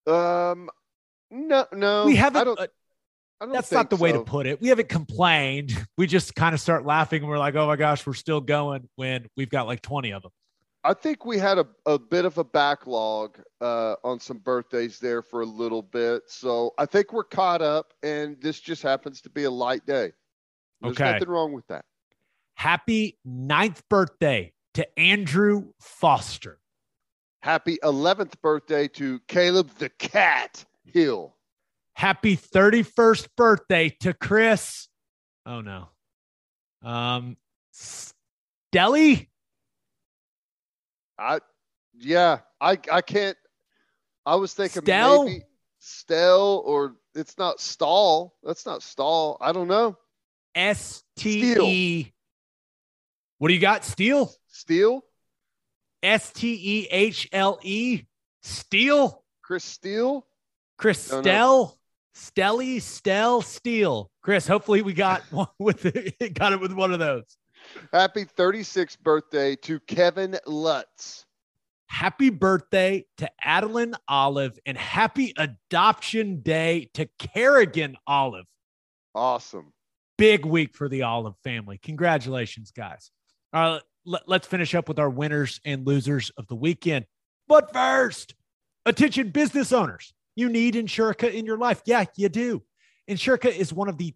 um no no we haven't. I don't, uh, I don't that's not the think way to put it. We haven't complained. We just kind of start laughing and we're like, oh my gosh, we're still going when we've got like 20 of them. I think we had a, a bit of a backlog uh, on some birthdays there for a little bit. So I think we're caught up, and this just happens to be a light day. There's Okay. nothing wrong with that. Happy ninth birthday to Andrew Foster. Happy 11th birthday to Caleb the Cat Hill. Happy 31st birthday to Chris. Oh no. Um Stelly? I, yeah, I, I can't. I was thinking Stell? maybe Stell or it's not Stall. That's not Stall. I don't know. S T E. What do you got? Steel? Steel, S T E H L E. Steel? Chris Steele. Chris Stell? Stelly, Stell, Steel. Chris, hopefully we got one with it, got it with one of those. Happy 36th birthday to Kevin Lutz. Happy birthday to Adeline Olive and happy adoption day to Kerrigan Olive. Awesome. Big week for the Olive family. Congratulations, guys. Uh, All right, let, let's finish up with our winners and losers of the weekend. But first, attention business owners. You need Insurica in your life. Yeah, you do. Insurica is one of the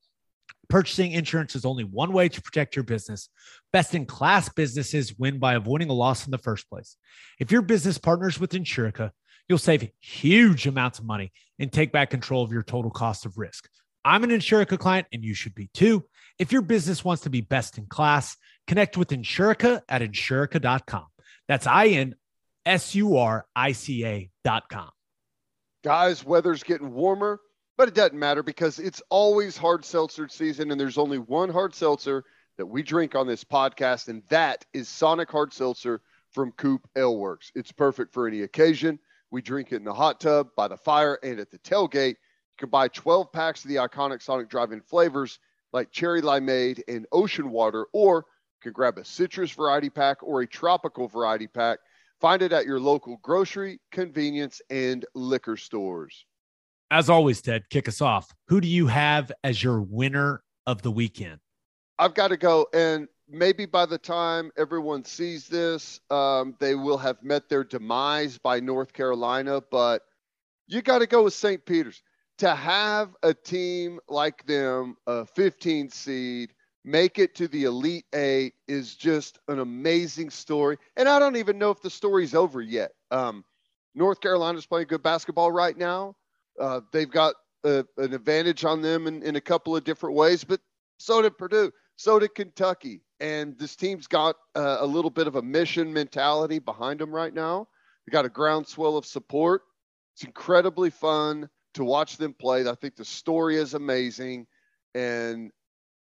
Purchasing insurance is only one way to protect your business. Best in class businesses win by avoiding a loss in the first place. If your business partners with Insurica, You'll save huge amounts of money and take back control of your total cost of risk. I'm an Insurica client and you should be too. If your business wants to be best in class, connect with Insurica at insurica.com. That's I N S U R I C A.com. Guys, weather's getting warmer, but it doesn't matter because it's always hard seltzer season, and there's only one hard seltzer that we drink on this podcast, and that is Sonic Hard Seltzer from Coop Ale Works. It's perfect for any occasion. We drink it in the hot tub, by the fire, and at the tailgate. You can buy 12 packs of the iconic Sonic drive-in flavors like cherry limeade and ocean water, or you can grab a citrus variety pack or a tropical variety pack. Find it at your local grocery, convenience, and liquor stores. As always, Ted, kick us off. Who do you have as your winner of the weekend? I've got to go, and maybe by the time everyone sees this, um, they will have met their demise by North Carolina. But you got to go with St. Peter's to have a team like them, a 15 seed, make it to the Elite Eight is just an amazing story. And I don't even know if the story's over yet. Um, North Carolina's playing good basketball right now. Uh, they've got a, an advantage on them in, in a couple of different ways, but so did Purdue, so did Kentucky. And this team's got uh, a little bit of a mission mentality behind them right now. They got a groundswell of support. It's incredibly fun to watch them play. I think the story is amazing. And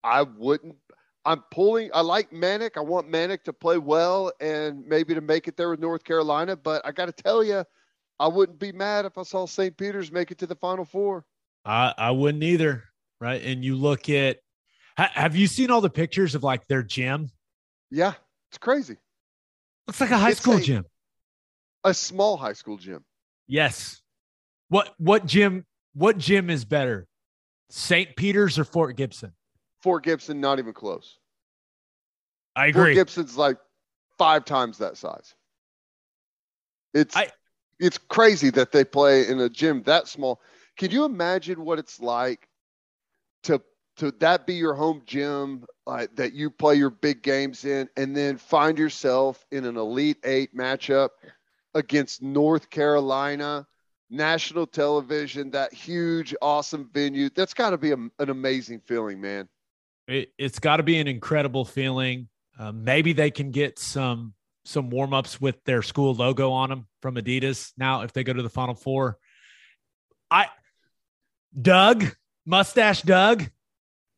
I wouldn't, I'm pulling, I like Manek. I want Manek to play well and maybe to make it there with North Carolina. But I got to tell you, I wouldn't be mad if I saw St. Peter's make it to the Final Four. I, I wouldn't either. Right. And you look at, ha, have you seen all the pictures of like their gym? Yeah, it's crazy. Looks like a high It's school a- gym. A small high school gym. Yes. What what gym what gym is better? St. Peter's or Fort Gibson? Fort Gibson, not even close. I agree. Fort. Gibson's like five times that size. It's I- it's crazy that they play in a gym that small. Can you imagine what it's like to to that be your home gym like that you play your big games in and then find yourself in an elite 8 matchup against North Carolina national television that huge awesome venue that's got to be a, an amazing feeling man It, it's got to be an incredible feeling. Uh, maybe they can get some some warm ups with their school logo on them from Adidas now if they go to the Final Four. I Doug mustache Doug,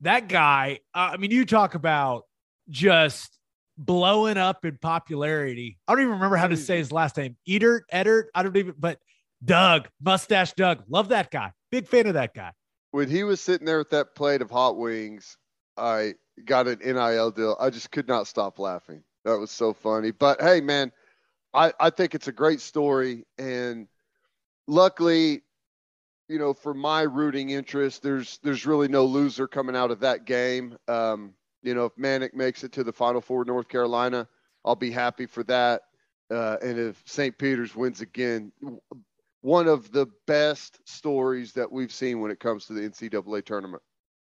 that guy. Uh, I mean, you talk about just blowing up in popularity. I don't even remember how to say his last name. Edert, Edert. I don't even. But Doug, mustache Doug, love that guy. Big fan of that guy. when he was sitting there with that plate of hot wings, I got an NIL deal. I just could not stop laughing. That was so funny. But hey, man, I, I think it's a great story. And luckily, you know, for my rooting interest, there's there's really no loser coming out of that game. Um, you know, if Manek makes it to the Final Four, North Carolina, I'll be happy for that. Uh, and if St. Peter's wins again, one of the best stories that we've seen when it comes to the NCAA tournament.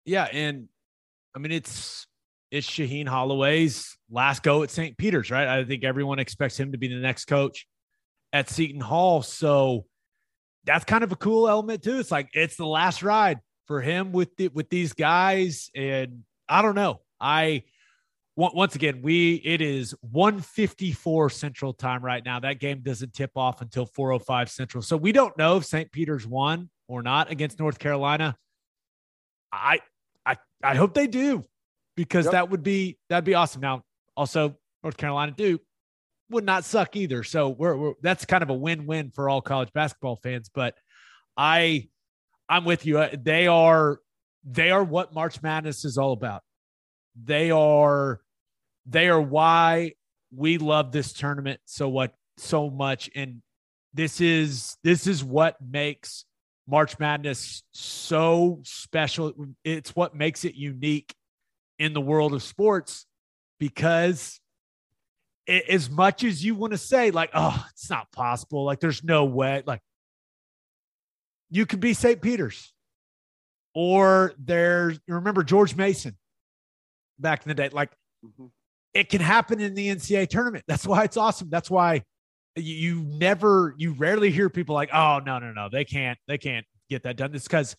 Yeah, and I mean it's it's Shaheen Holloway's last go at St. Peter's, right? I think everyone expects him to be the next coach at Seton Hall. So that's kind of a cool element too. It's like it's the last ride for him with the, with these guys, and I don't know. I on- once again we it is 154 Central Time right now. That game doesn't tip off until 405 Central, so we don't know if St. Peter's won or not against North Carolina. I I I hope they do because Yep. that would be that'd be awesome. Now, also North Carolina Duke would not suck either. So we're, we're that's kind of a win-win for all college basketball fans. But I I'm with you. Uh, They are they are what March Madness is all about. They are they are why we love this tournament so what so much and this is this is what makes March Madness so special. It's what makes it unique in the world of sports because a- as much as you want to say like oh it's not possible like there's no way like you could be St. Peter's or there's you remember George Mason back in the day like Mhm. it can happen in the NCAA tournament that's why it's awesome that's why you, you never, you rarely hear people like, oh, no, no, no, they can't, they can't get that done. It's because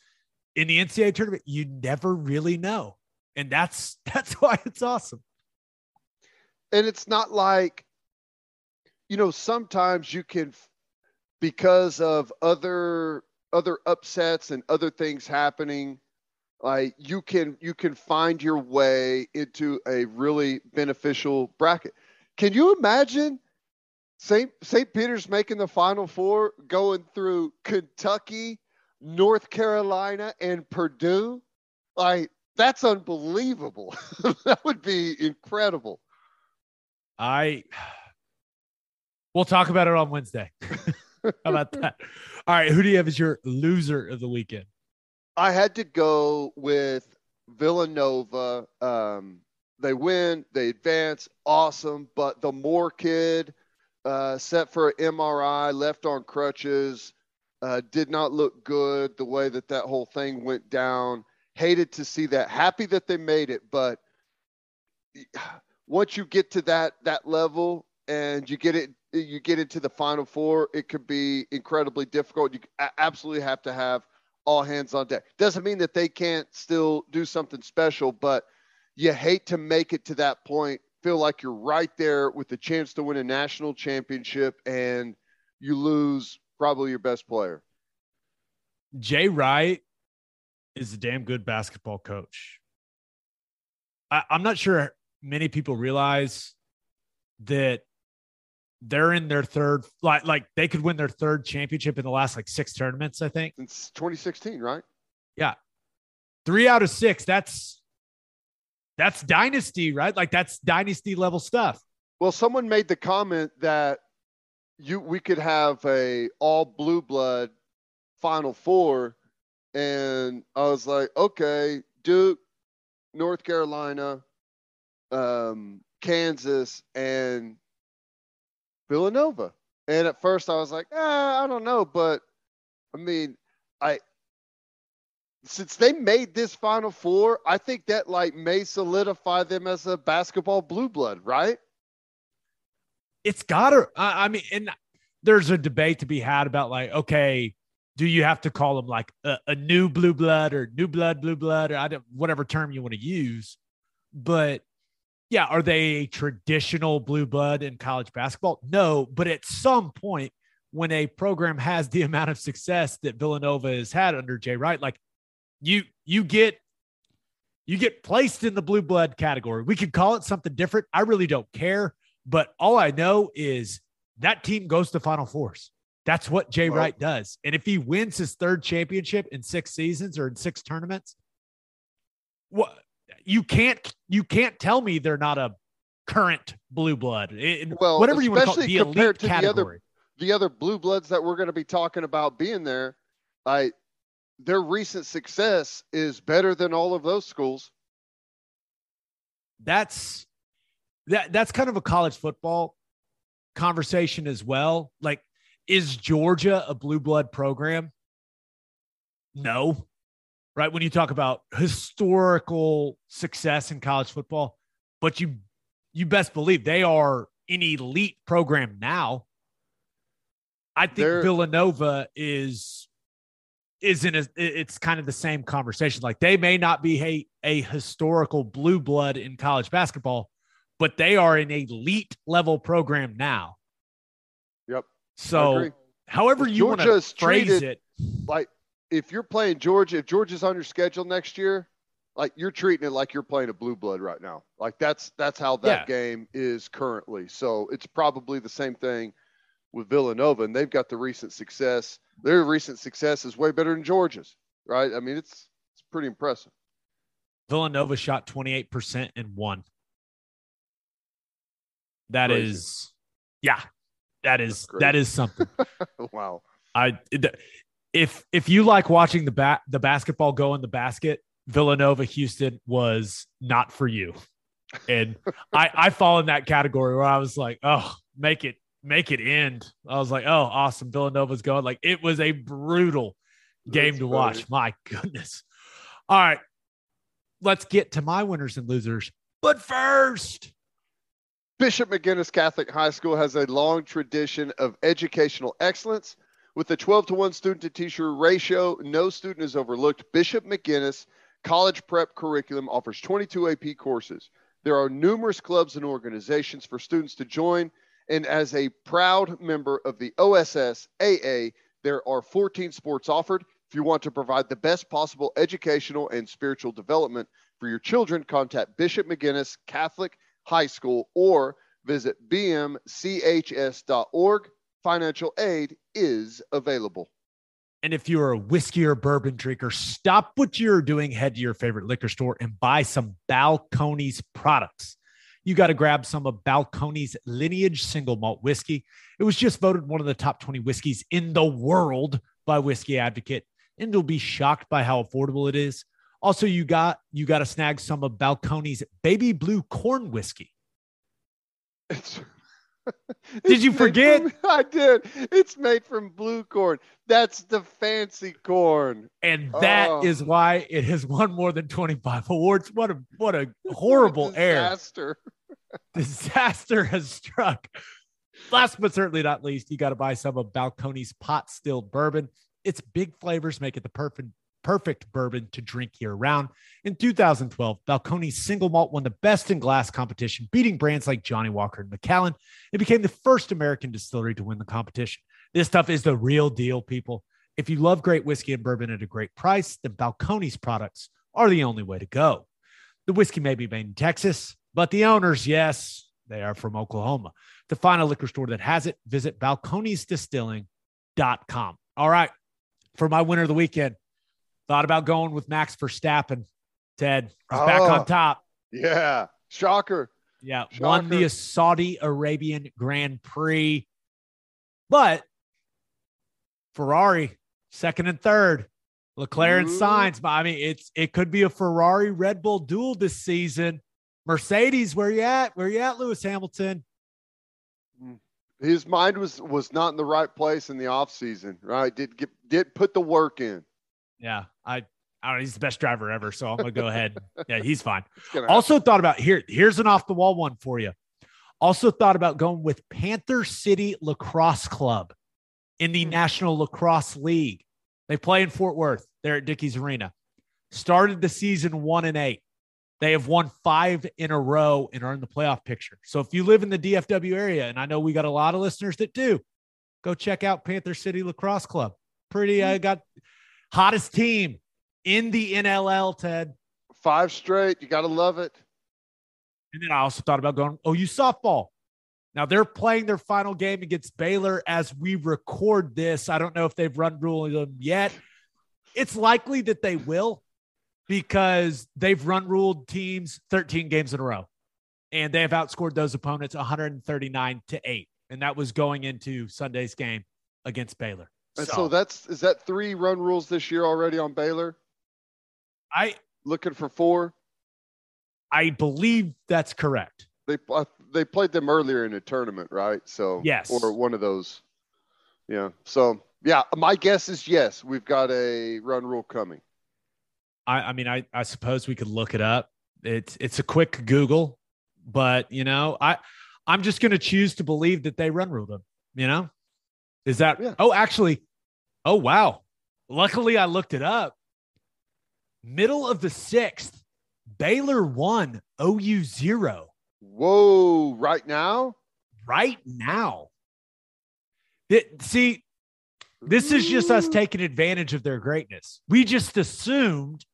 in the NCAA tournament, you never really know. And that's, that's why it's awesome. and it's not like you know sometimes you can because of other other upsets and other things happening like you can you can find your way into a really beneficial bracket can you imagine st st peter's making the final four going through kentucky north carolina and purdue like that's unbelievable that would be incredible I we'll talk about it on Wednesday. How about that? All right, who do you have as your loser of the weekend? I had to go with Villanova. Um, they win, they advance, awesome. But the Moore kid, uh, set for an MRI, left on crutches, uh, did not look good the way that that whole thing went down. Hated to see that. Happy that they made it, but once you get to that that level and you get it you get into the final four it could be incredibly difficult. You absolutely have to have all hands on deck. Doesn't mean that they can't still do something special but you hate to make it to that point feel like you're right there with the chance to win a national championship and you lose probably your best player. Jay Wright is a damn good basketball coach. I, I'm not sure many people realize that they're in their third like like they could win their third championship in the last like six tournaments, I think. since 2016 right Yeah. Three out of six. That's that's dynasty, right? Like that's dynasty level stuff. Well, someone made the comment that you we could have a all blue blood final four, and I was like, okay, Duke, North Carolina, um, Kansas, and Villanova. And at first, I was like, ah, I don't know, but I mean, I since they made this final four, I think that like may solidify them as a basketball blue blood, right? It's gotta I, I mean, and there's a debate to be had about like, okay, do you have to call them like a, a new blue blood or new blood blue blood or I don't whatever term you want to use? But yeah, are they a traditional blue blood in college basketball? No, but at some point when a program has the amount of success that Villanova has had under Jay Wright, like you you get you get placed in the blue blood category. We could call it something different. I really don't care, but all I know is that team goes to Final Fours. That's what Jay Well- Wright does. And if he wins his third championship in six seasons or in six tournaments, what you can't you can't tell me they're not a current blue blood. In- Well, whatever you want to call it, the compared elite to the other- category. the other blue bloods that we're going to be talking about being there, I their recent success is better than all of those schools. that's that that's kind of a college football conversation as well. Like, is Georgia a blue blood program? No. Right. When you talk about historical success in college football, but you you best believe they are an elite program now. I think They're- Villanova is is in a it's kind of the same conversation. Like they may not be a, a historical blue blood in college basketball, but they are an elite level program now. So however you want to phrase it, Like if you're playing Georgia, if Georgia's on your schedule next year, like you're treating it like you're playing a blue blood right now. Like that's that's how that Yeah. game is currently. So it's probably the same thing with Villanova, and they've got the recent success. Their recent success is way better than Georgia's, right? I mean, it's it's pretty impressive. Villanova shot 28% and won. That Crazy. is, yeah, that is that is something. wow. I if if you like watching the bat the basketball go in the basket, Villanova Houston was not for you. And I I fall in that category where I was like, oh, make it make it end. I was like, oh, awesome, Villanova's going. Like it was a brutal game That's to funny. watch. My goodness. All right, let's get to my winners and losers. But first, Bishop McGuinness Catholic High School has a long tradition of educational excellence. With a 12 to 1 student to teacher ratio, no student is overlooked. Bishop McGuinness College Prep Curriculum offers 22 AP courses. There are numerous clubs and organizations for students to join. And as a proud member of the OSS AA, there are 14 sports offered. If you want to provide the best possible educational and spiritual development for your children, contact Bishop McGuinness Catholic High School or visit bmchs.org. Financial aid is available. And if you're a whiskey or bourbon drinker, stop what you're doing, head to your favorite liquor store and buy some Balcones products. You got to grab some of Balcones lineage single malt whiskey. It was just voted one of the top 20 whiskeys in the world by Whiskey Advocate, and you'll be shocked by how affordable it is. Also, you got you got to snag some of Balcones baby blue corn whiskey. It's, Did you forget? from- I did. It's made from blue corn. That's the fancy corn. And that oh. is Oh. why it has won more than 25 awards. What a what a horrible air. disaster. disaster has struck. Last but certainly not least, you got to buy some of Balcones pot still bourbon. Its big flavors make it the perfect perfect bourbon to drink year round. In 2012, Balcones single malt won the best in glass competition, beating brands like Johnnie Walker and Macallan. It became the first American distillery to win the competition. This stuff is the real deal, people. If you love great whiskey and bourbon at a great price, then Balcones products are the only way to go. The whiskey may be made in Texas, but the owners, yes, they are from Oklahoma. To find a liquor store that has it, visit balconesdistilling.com. All right. For my winner of the weekend, thought about going with Max Verstappen. Ted, he's back Oh. on top. Yeah. Shocker. Yeah, won the Saudi Arabian Grand Prix. But Ferrari, second and third. Leclerc and. But I mean, it's it could be a Ferrari Red Bull duel this season. Mercedes, where you at? Where you at, Lewis Hamilton? Mm. His mind was was not in the right place in the off season, right? Did get did put the work in. Yeah, I I don't know. He's the best driver ever, so I'm gonna go ahead. Yeah, he's fine. Also thought about here. Here's an off the wall one for you. Also thought about going with Panther City Lacrosse Club in the Hmm. National Lacrosse League. They play in Fort Worth. They're at Dickies Arena. Started the season one and eight. They have won five in a row and are in the playoff picture. So if you live in the DFW area, and I know we got a lot of listeners that do, go check out Panther City Lacrosse Club. Pretty, I got hottest team in the NLL, Ted. five straight. You gotta love it. And then I also thought about going oh, OU softball. Now they're playing their final game against Baylor as we record this. I don't know if they've run rule them yet. It's likely that they will because they've run ruled teams 13 games in a row and they have outscored those opponents 139 to 8. And that was going into Sunday's game against Baylor. And so that's is that three run rules this year already on Baylor? I Looking for four. I believe that's correct. They uh, they played them earlier in a tournament, right? So Yes. or one of those. Yeah. So yeah, my guess is yes. We've got a run rule coming. I, I mean, I, I suppose we could look it up. It's it's a quick Google, but you know, I I'm just gonna choose to believe that they run rule them. You know, is that? Yeah. Oh, actually, oh wow. Luckily, I looked it up. Middle of the sixth, Baylor one, OU zero. Whoa! Right now. Right now. It- see, this is just us taking advantage of their greatness. We just assumed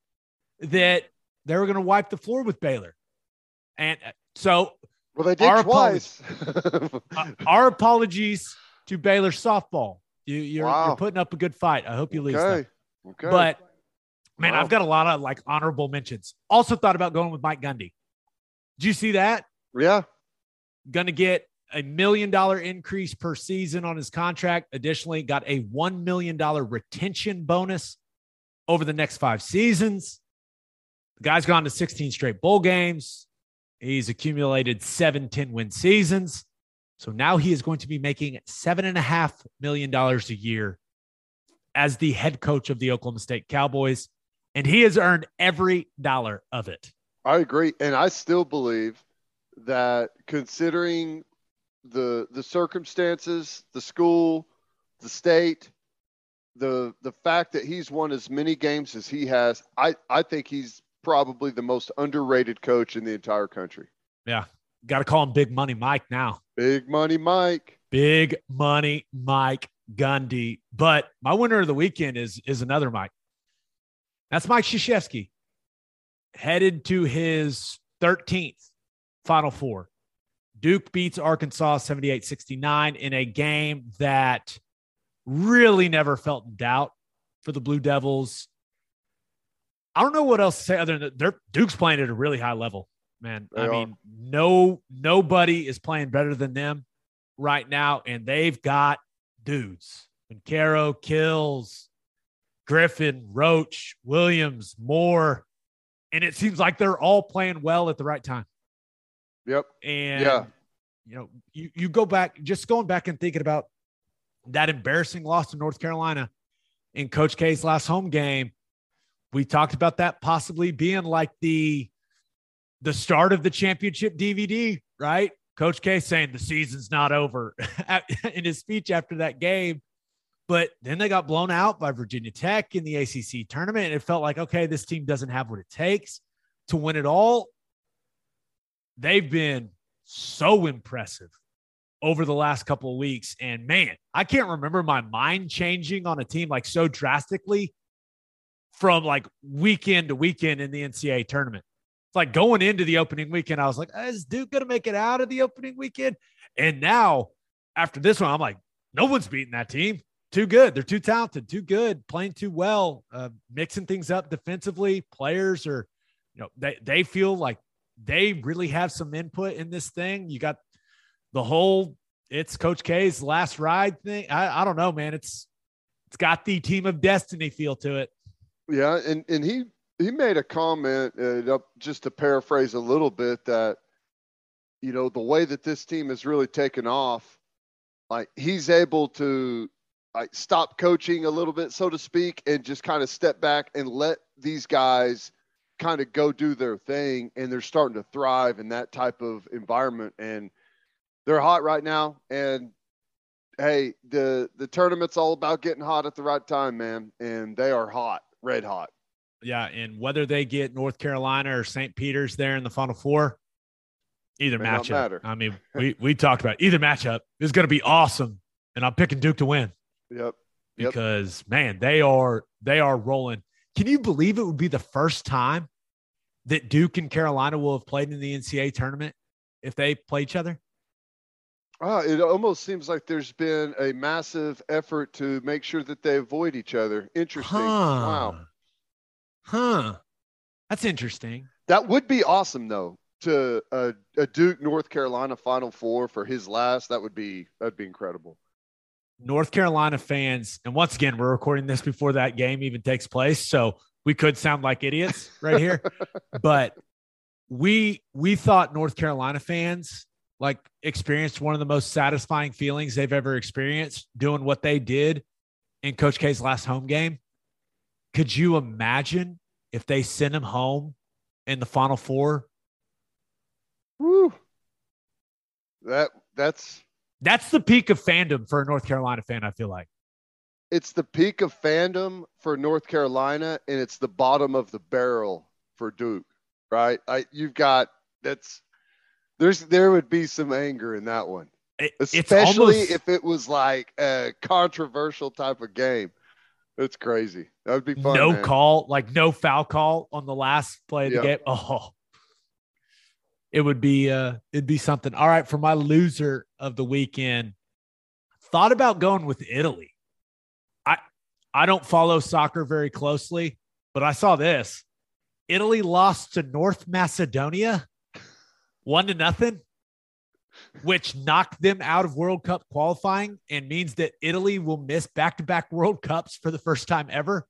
that they were going to wipe the floor with Baylor. And uh, so Well, they did Our twice. uh, our apologies to Baylor softball. You, you're, Wow. you're putting up a good fight. I hope you lose. Okay. But man, Wow. I've got a lot of like honorable mentions. Also thought about going with Mike Gundy. Did you see that? yeah. going to get a million dollar increase per season on his contract. Additionally, got a $1 million retention bonus over the next five seasons. The guy's gone to 16 straight bowl games. He's accumulated seven 10 win seasons. So now he is going to be making $7.5 million a year as the head coach of the Oklahoma State Cowboys. And he has earned every dollar of it. I agree, and I still believe that considering the the circumstances, the school, the state, the the fact that he's won as many games as he has, I I think he's probably the most underrated coach in the entire country. Yeah. Got to call him Big Money Mike now. Big money Mike. Big Money Mike Gundy. But my winner of the weekend is is another Mike. That's Mike Krzyzewski. Headed to his 13th Final Four. Duke beats Arkansas 78 69 in a game that really never felt in doubt for the Blue Devils. I don't know what else to say other than that Duke's playing at a really high level, man. They I are. mean, no nobody is playing better than them right now, and they've got dudes. Banchero, Keels Griffin, Roach, Williams, Moore, and it seems like they're all playing well at the right time. Yep. And Yeah. you know, you you go back, just going back and thinking about that embarrassing loss to North Carolina in Coach K's last home game. We talked about that possibly being like the the start of the championship DVD, right? Coach K saying the season's not over in his speech after that game. But then they got blown out by Virginia Tech in the ACC tournament. And it felt like, okay, this team doesn't have what it takes to win it all. They've been so impressive over the last couple of weeks. And man, I can't remember my mind changing on a team like so drastically from like weekend to weekend in the NCAA tournament. It's like going into the opening weekend, I was like, is Duke going to make it out of the opening weekend? And now after this one, I'm like, no one's beating that team. Too good. They're too talented, too good, playing too well, uh, mixing things up defensively. Players are, you know, they, they feel like they really have some input in this thing. You got the whole it's Coach K's last ride thing. I, I don't know, man. It's it's got the team of destiny feel to it. Yeah, and and he he made a comment uh, just to paraphrase a little bit that you know the way that this team has really taken off, like he's able to like stop coaching a little bit, so to speak, and just kind of step back and let these guys kind of go do their thing, and they're starting to thrive in that type of environment, and they're hot right now, and hey, the the tournament's all about getting hot at the right time, man, and they are hot, red hot. Yeah, and whether they get North Carolina or St. Peter's there in the Final Four, either May matchup. I mean, we we talked about it. either matchup is going to be awesome, and I'm picking Duke to win Yep. Yep. because man, they are they are rolling. Can you believe it would be the first time that Duke and Carolina will have played in the NCAA tournament if they play each other? Ah, it almost seems like there's been a massive effort to make sure that they avoid each other. Interesting. Wow. Huh. That's interesting. That would be awesome though. To a, a Duke North Carolina Final Four for his last, that would be that'd be incredible. North Carolina fans, and once again, we're recording this before that game even takes place, so we could sound like idiots right here. but we we thought North Carolina fans like experienced one of the most satisfying feelings they've ever experienced doing what they did in Coach K's last home game. Could you imagine if they sent him home in the Final Four? Woo. That that's That's the peak of fandom for a North Carolina fan. I feel like. it's the peak of fandom for North Carolina, and it's the bottom of the barrel for Duke, right? I you've got that's there's there would be some anger in that one. It- especially almost- if it was like a controversial type of game. It's crazy. That would be fun. no man. call, like no foul call on the last play of the game. Oh, it would be uh it'd be something. All right, for my loser of the weekend, thought about going with Italy. I I don't follow soccer very closely, but I saw this. Italy lost to North Macedonia one to nothing, which knocked them out of World Cup qualifying and means that Italy will miss back to back World Cups for the first time ever.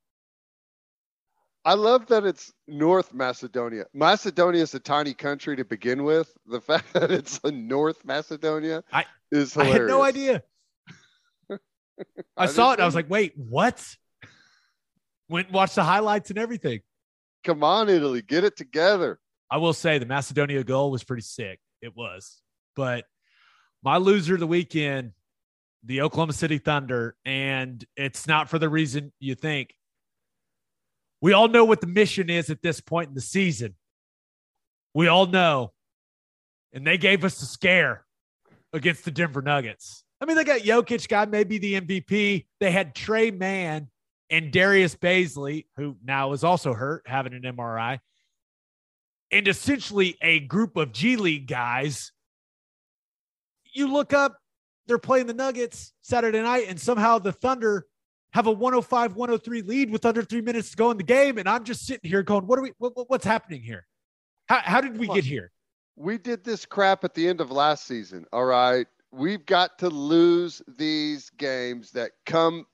I love that it's North Macedonia. Macedonia is a tiny country to begin with. The fact that it's a North Macedonia I- is I had no idea. I, I saw it. And I was like, wait, what? Went and watched the highlights and everything. Come on, Italy, get it together. I will say the Macedonia goal was pretty sick. it was. But my loser of the weekend, the Oklahoma City Thunder, and it's not for the reason you think. We all know what the mission is at this point in the season. We all know. And they gave us a scare against the Denver Nuggets. I mean, they got Jokic, guy maybe the MVP. They had Tre Mann and Darius Bazley, who now is also hurt, having an MRI, and essentially a group of G League guys. You look up, they're playing the Nuggets Saturday night, and somehow the Thunder have a 105 103 lead with under three minutes to go in the game. And I'm just sitting here going, what are we, what, what's happening here? How, how did we get here? We did this crap at the end of last season. All right. We've got to lose these games that come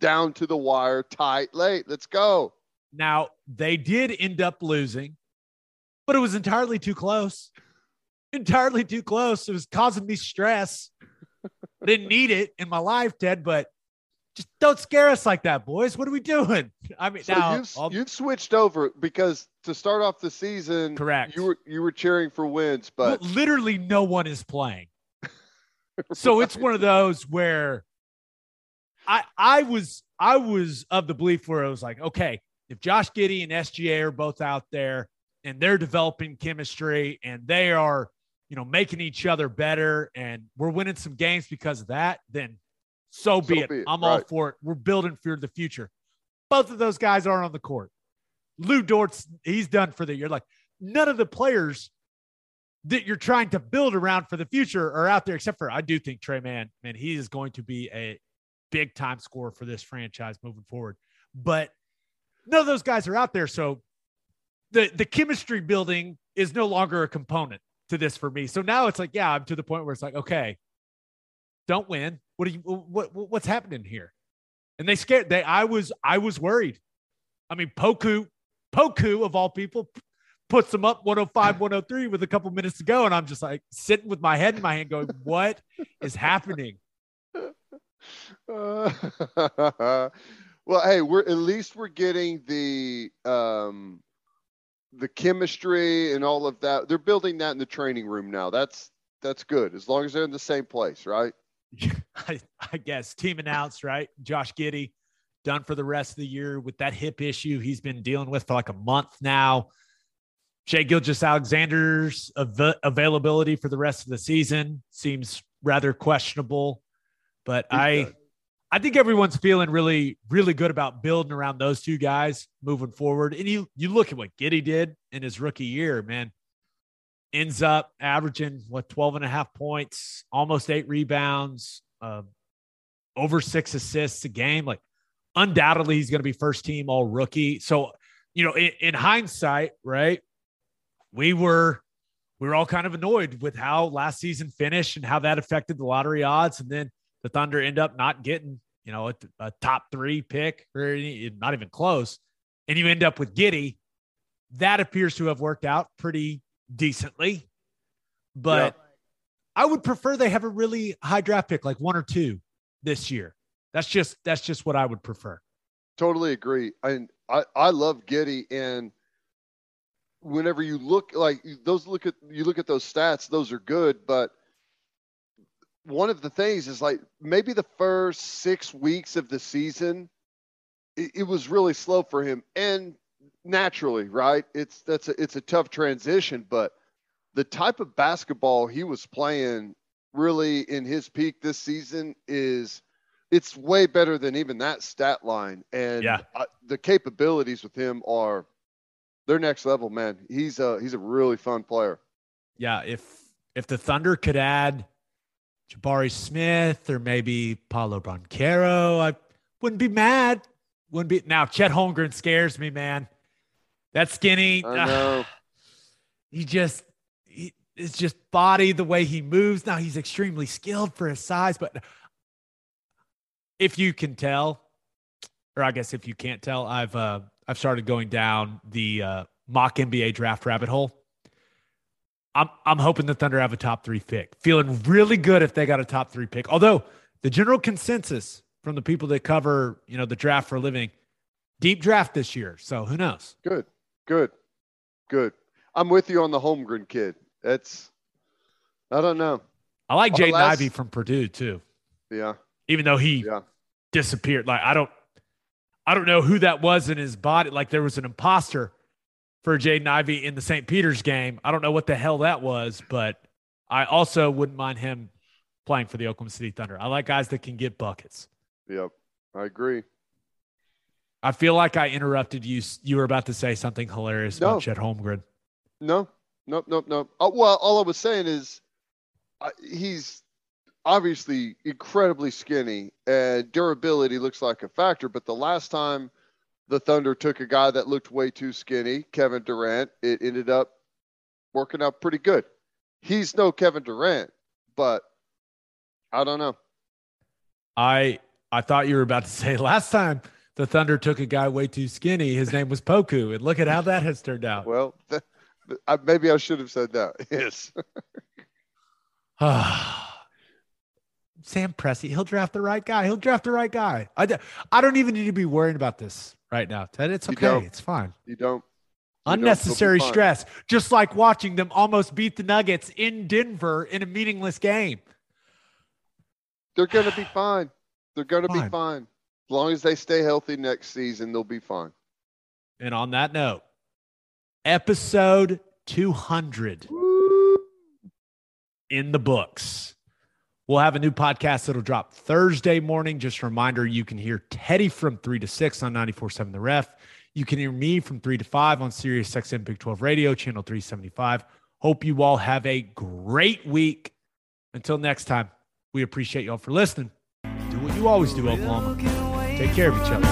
down to the wire tight late. Let's go. Now, they did end up losing, but it was entirely too close. Entirely too close. It was causing me stress. I didn't need it in my life, Ted, but just don't scare us like that, boys. What are we doing? I mean, so now you've, um, you've, switched over because to start off the season, correct. You were you were cheering for wins, but well, literally no one is playing. so right. it's one of those where I I was I was of the belief where I was like, okay, if Josh Giddey and SGA are both out there and they're developing chemistry and they are, you know, making each other better and we're winning some games because of that, then so be, so it. be it. I'm right. all for it. We're building for the future. Both of those guys aren't on the court. Lu Dort's he's done for the year. Like none of the players that you're trying to build around for the future are out there, except for I do think Tre Mann, man, he is going to be a big time scorer for this franchise moving forward. But none of those guys are out there. So the the chemistry building is no longer a component to this for me. So now it's like, yeah, I'm to the point where it's like, okay, don't win. What are you what what's happening here? And they scared they I was I was worried. I mean, Poku, Poku of all people puts them up 105, 103 with a couple minutes to go. And I'm just like sitting with my head in my hand going, what is happening? Uh, well, hey, we're at least we're getting the um the chemistry and all of that. They're building that in the training room now. That's that's good as long as they're in the same place, right? I, I guess team announced, right? Josh Giddey done for the rest of the year with that hip issue he's been dealing with for like a month now. Shai Gilgeous-Alexander's av- availability for the rest of the season seems rather questionable, but he's I good. I think everyone's feeling really really good about building around those two guys moving forward. And you you look at what Giddey did in his rookie year, man ends up averaging what 12 and a half points, almost eight rebounds, uh, over six assists a game. Like, undoubtedly, he's going to be first team all rookie. So, you know, in, in, hindsight, right, we were we were all kind of annoyed with how last season finished and how that affected the lottery odds, and then the Thunder end up not getting you know a, a top three pick or any, not even close, and you end up with Giddey. That appears to have worked out pretty decently, but I would prefer they have a really high draft pick, like one or two this year. That's just that's just what I would prefer. Totally agree. And I, I love Giddey and whenever you look like those look at you look at those stats, those are good, but one of the things is like maybe the first six weeks of the season, it, it was really slow for him. And naturally, right? It's that's a, it's a tough transition, but the type of basketball he was playing really in his peak this season is it's way better than even that stat line and yeah. I, the capabilities with him are they're next level man he's a he's a really fun player yeah if if the thunder could add jabari smith or maybe paolo banchero i wouldn't be mad wouldn't be now chet holmgren scares me man that skinny. I know. Uh, he just he, it's just body the way he moves. Now he's extremely skilled for his size, but if you can tell, or I guess if you can't tell, I've uh, I've started going down the uh, mock NBA draft rabbit hole. I'm I'm hoping the Thunder have a top three pick. Feeling really good if they got a top three pick. Although the general consensus from the people that cover you know the draft for a living, deep draft this year. So who knows? Good. Good. Good. I'm with you on the Holmgren kid. That's I don't know. I like Jaden last- Ivey from Purdue too, Yeah, even though he yeah. disappeared. Like I don't, I don't know who that was in his body. Like there was an imposter for Jaden Ivey in the St. Peter's game. I don't know what the hell that was, but I also wouldn't mind him playing for the Oklahoma City Thunder. I like guys that can get buckets. Yep, I agree. I feel like I interrupted you. You were about to say something hilarious No. about Chet Holmgren. No, nope, nope, nope. Uh, well, all I was saying is uh, he's obviously incredibly skinny and durability looks like a factor. But the last time the Thunder took a guy that looked way too skinny, Kevin Durant, it ended up working out pretty good. He's no Kevin Durant, but I don't know. I I thought you were about to say last time the Thunder took a guy way too skinny. His name was Poku, and look at how that has turned out. Well, I, maybe I should have said that. Yes. Sam Presti, he'll draft the right guy. He'll draft the right guy. I, I don't even need to be worrying about this right now, Ted. It's You okay. don't. It's fine. You don't. you don't, Unnecessary fine. stress, just like watching them almost beat the Nuggets in Denver in a meaningless game. They're going to be fine. They're going to be Fine. fine. As long as they stay healthy next season, they'll be fine. And on that note, episode 200 in the books. We'll have a new podcast that'll drop Thursday morning. Just a reminder, you can hear Teddy from 3 to 6 on 94.7 The Ref. You can hear me from 3 to 5 on Sirius XM Big 12 Radio, channel 375. Hope you all have a great week. Until next time, we appreciate y'all for listening. Do what you always do, Oklahoma. Take care of each other.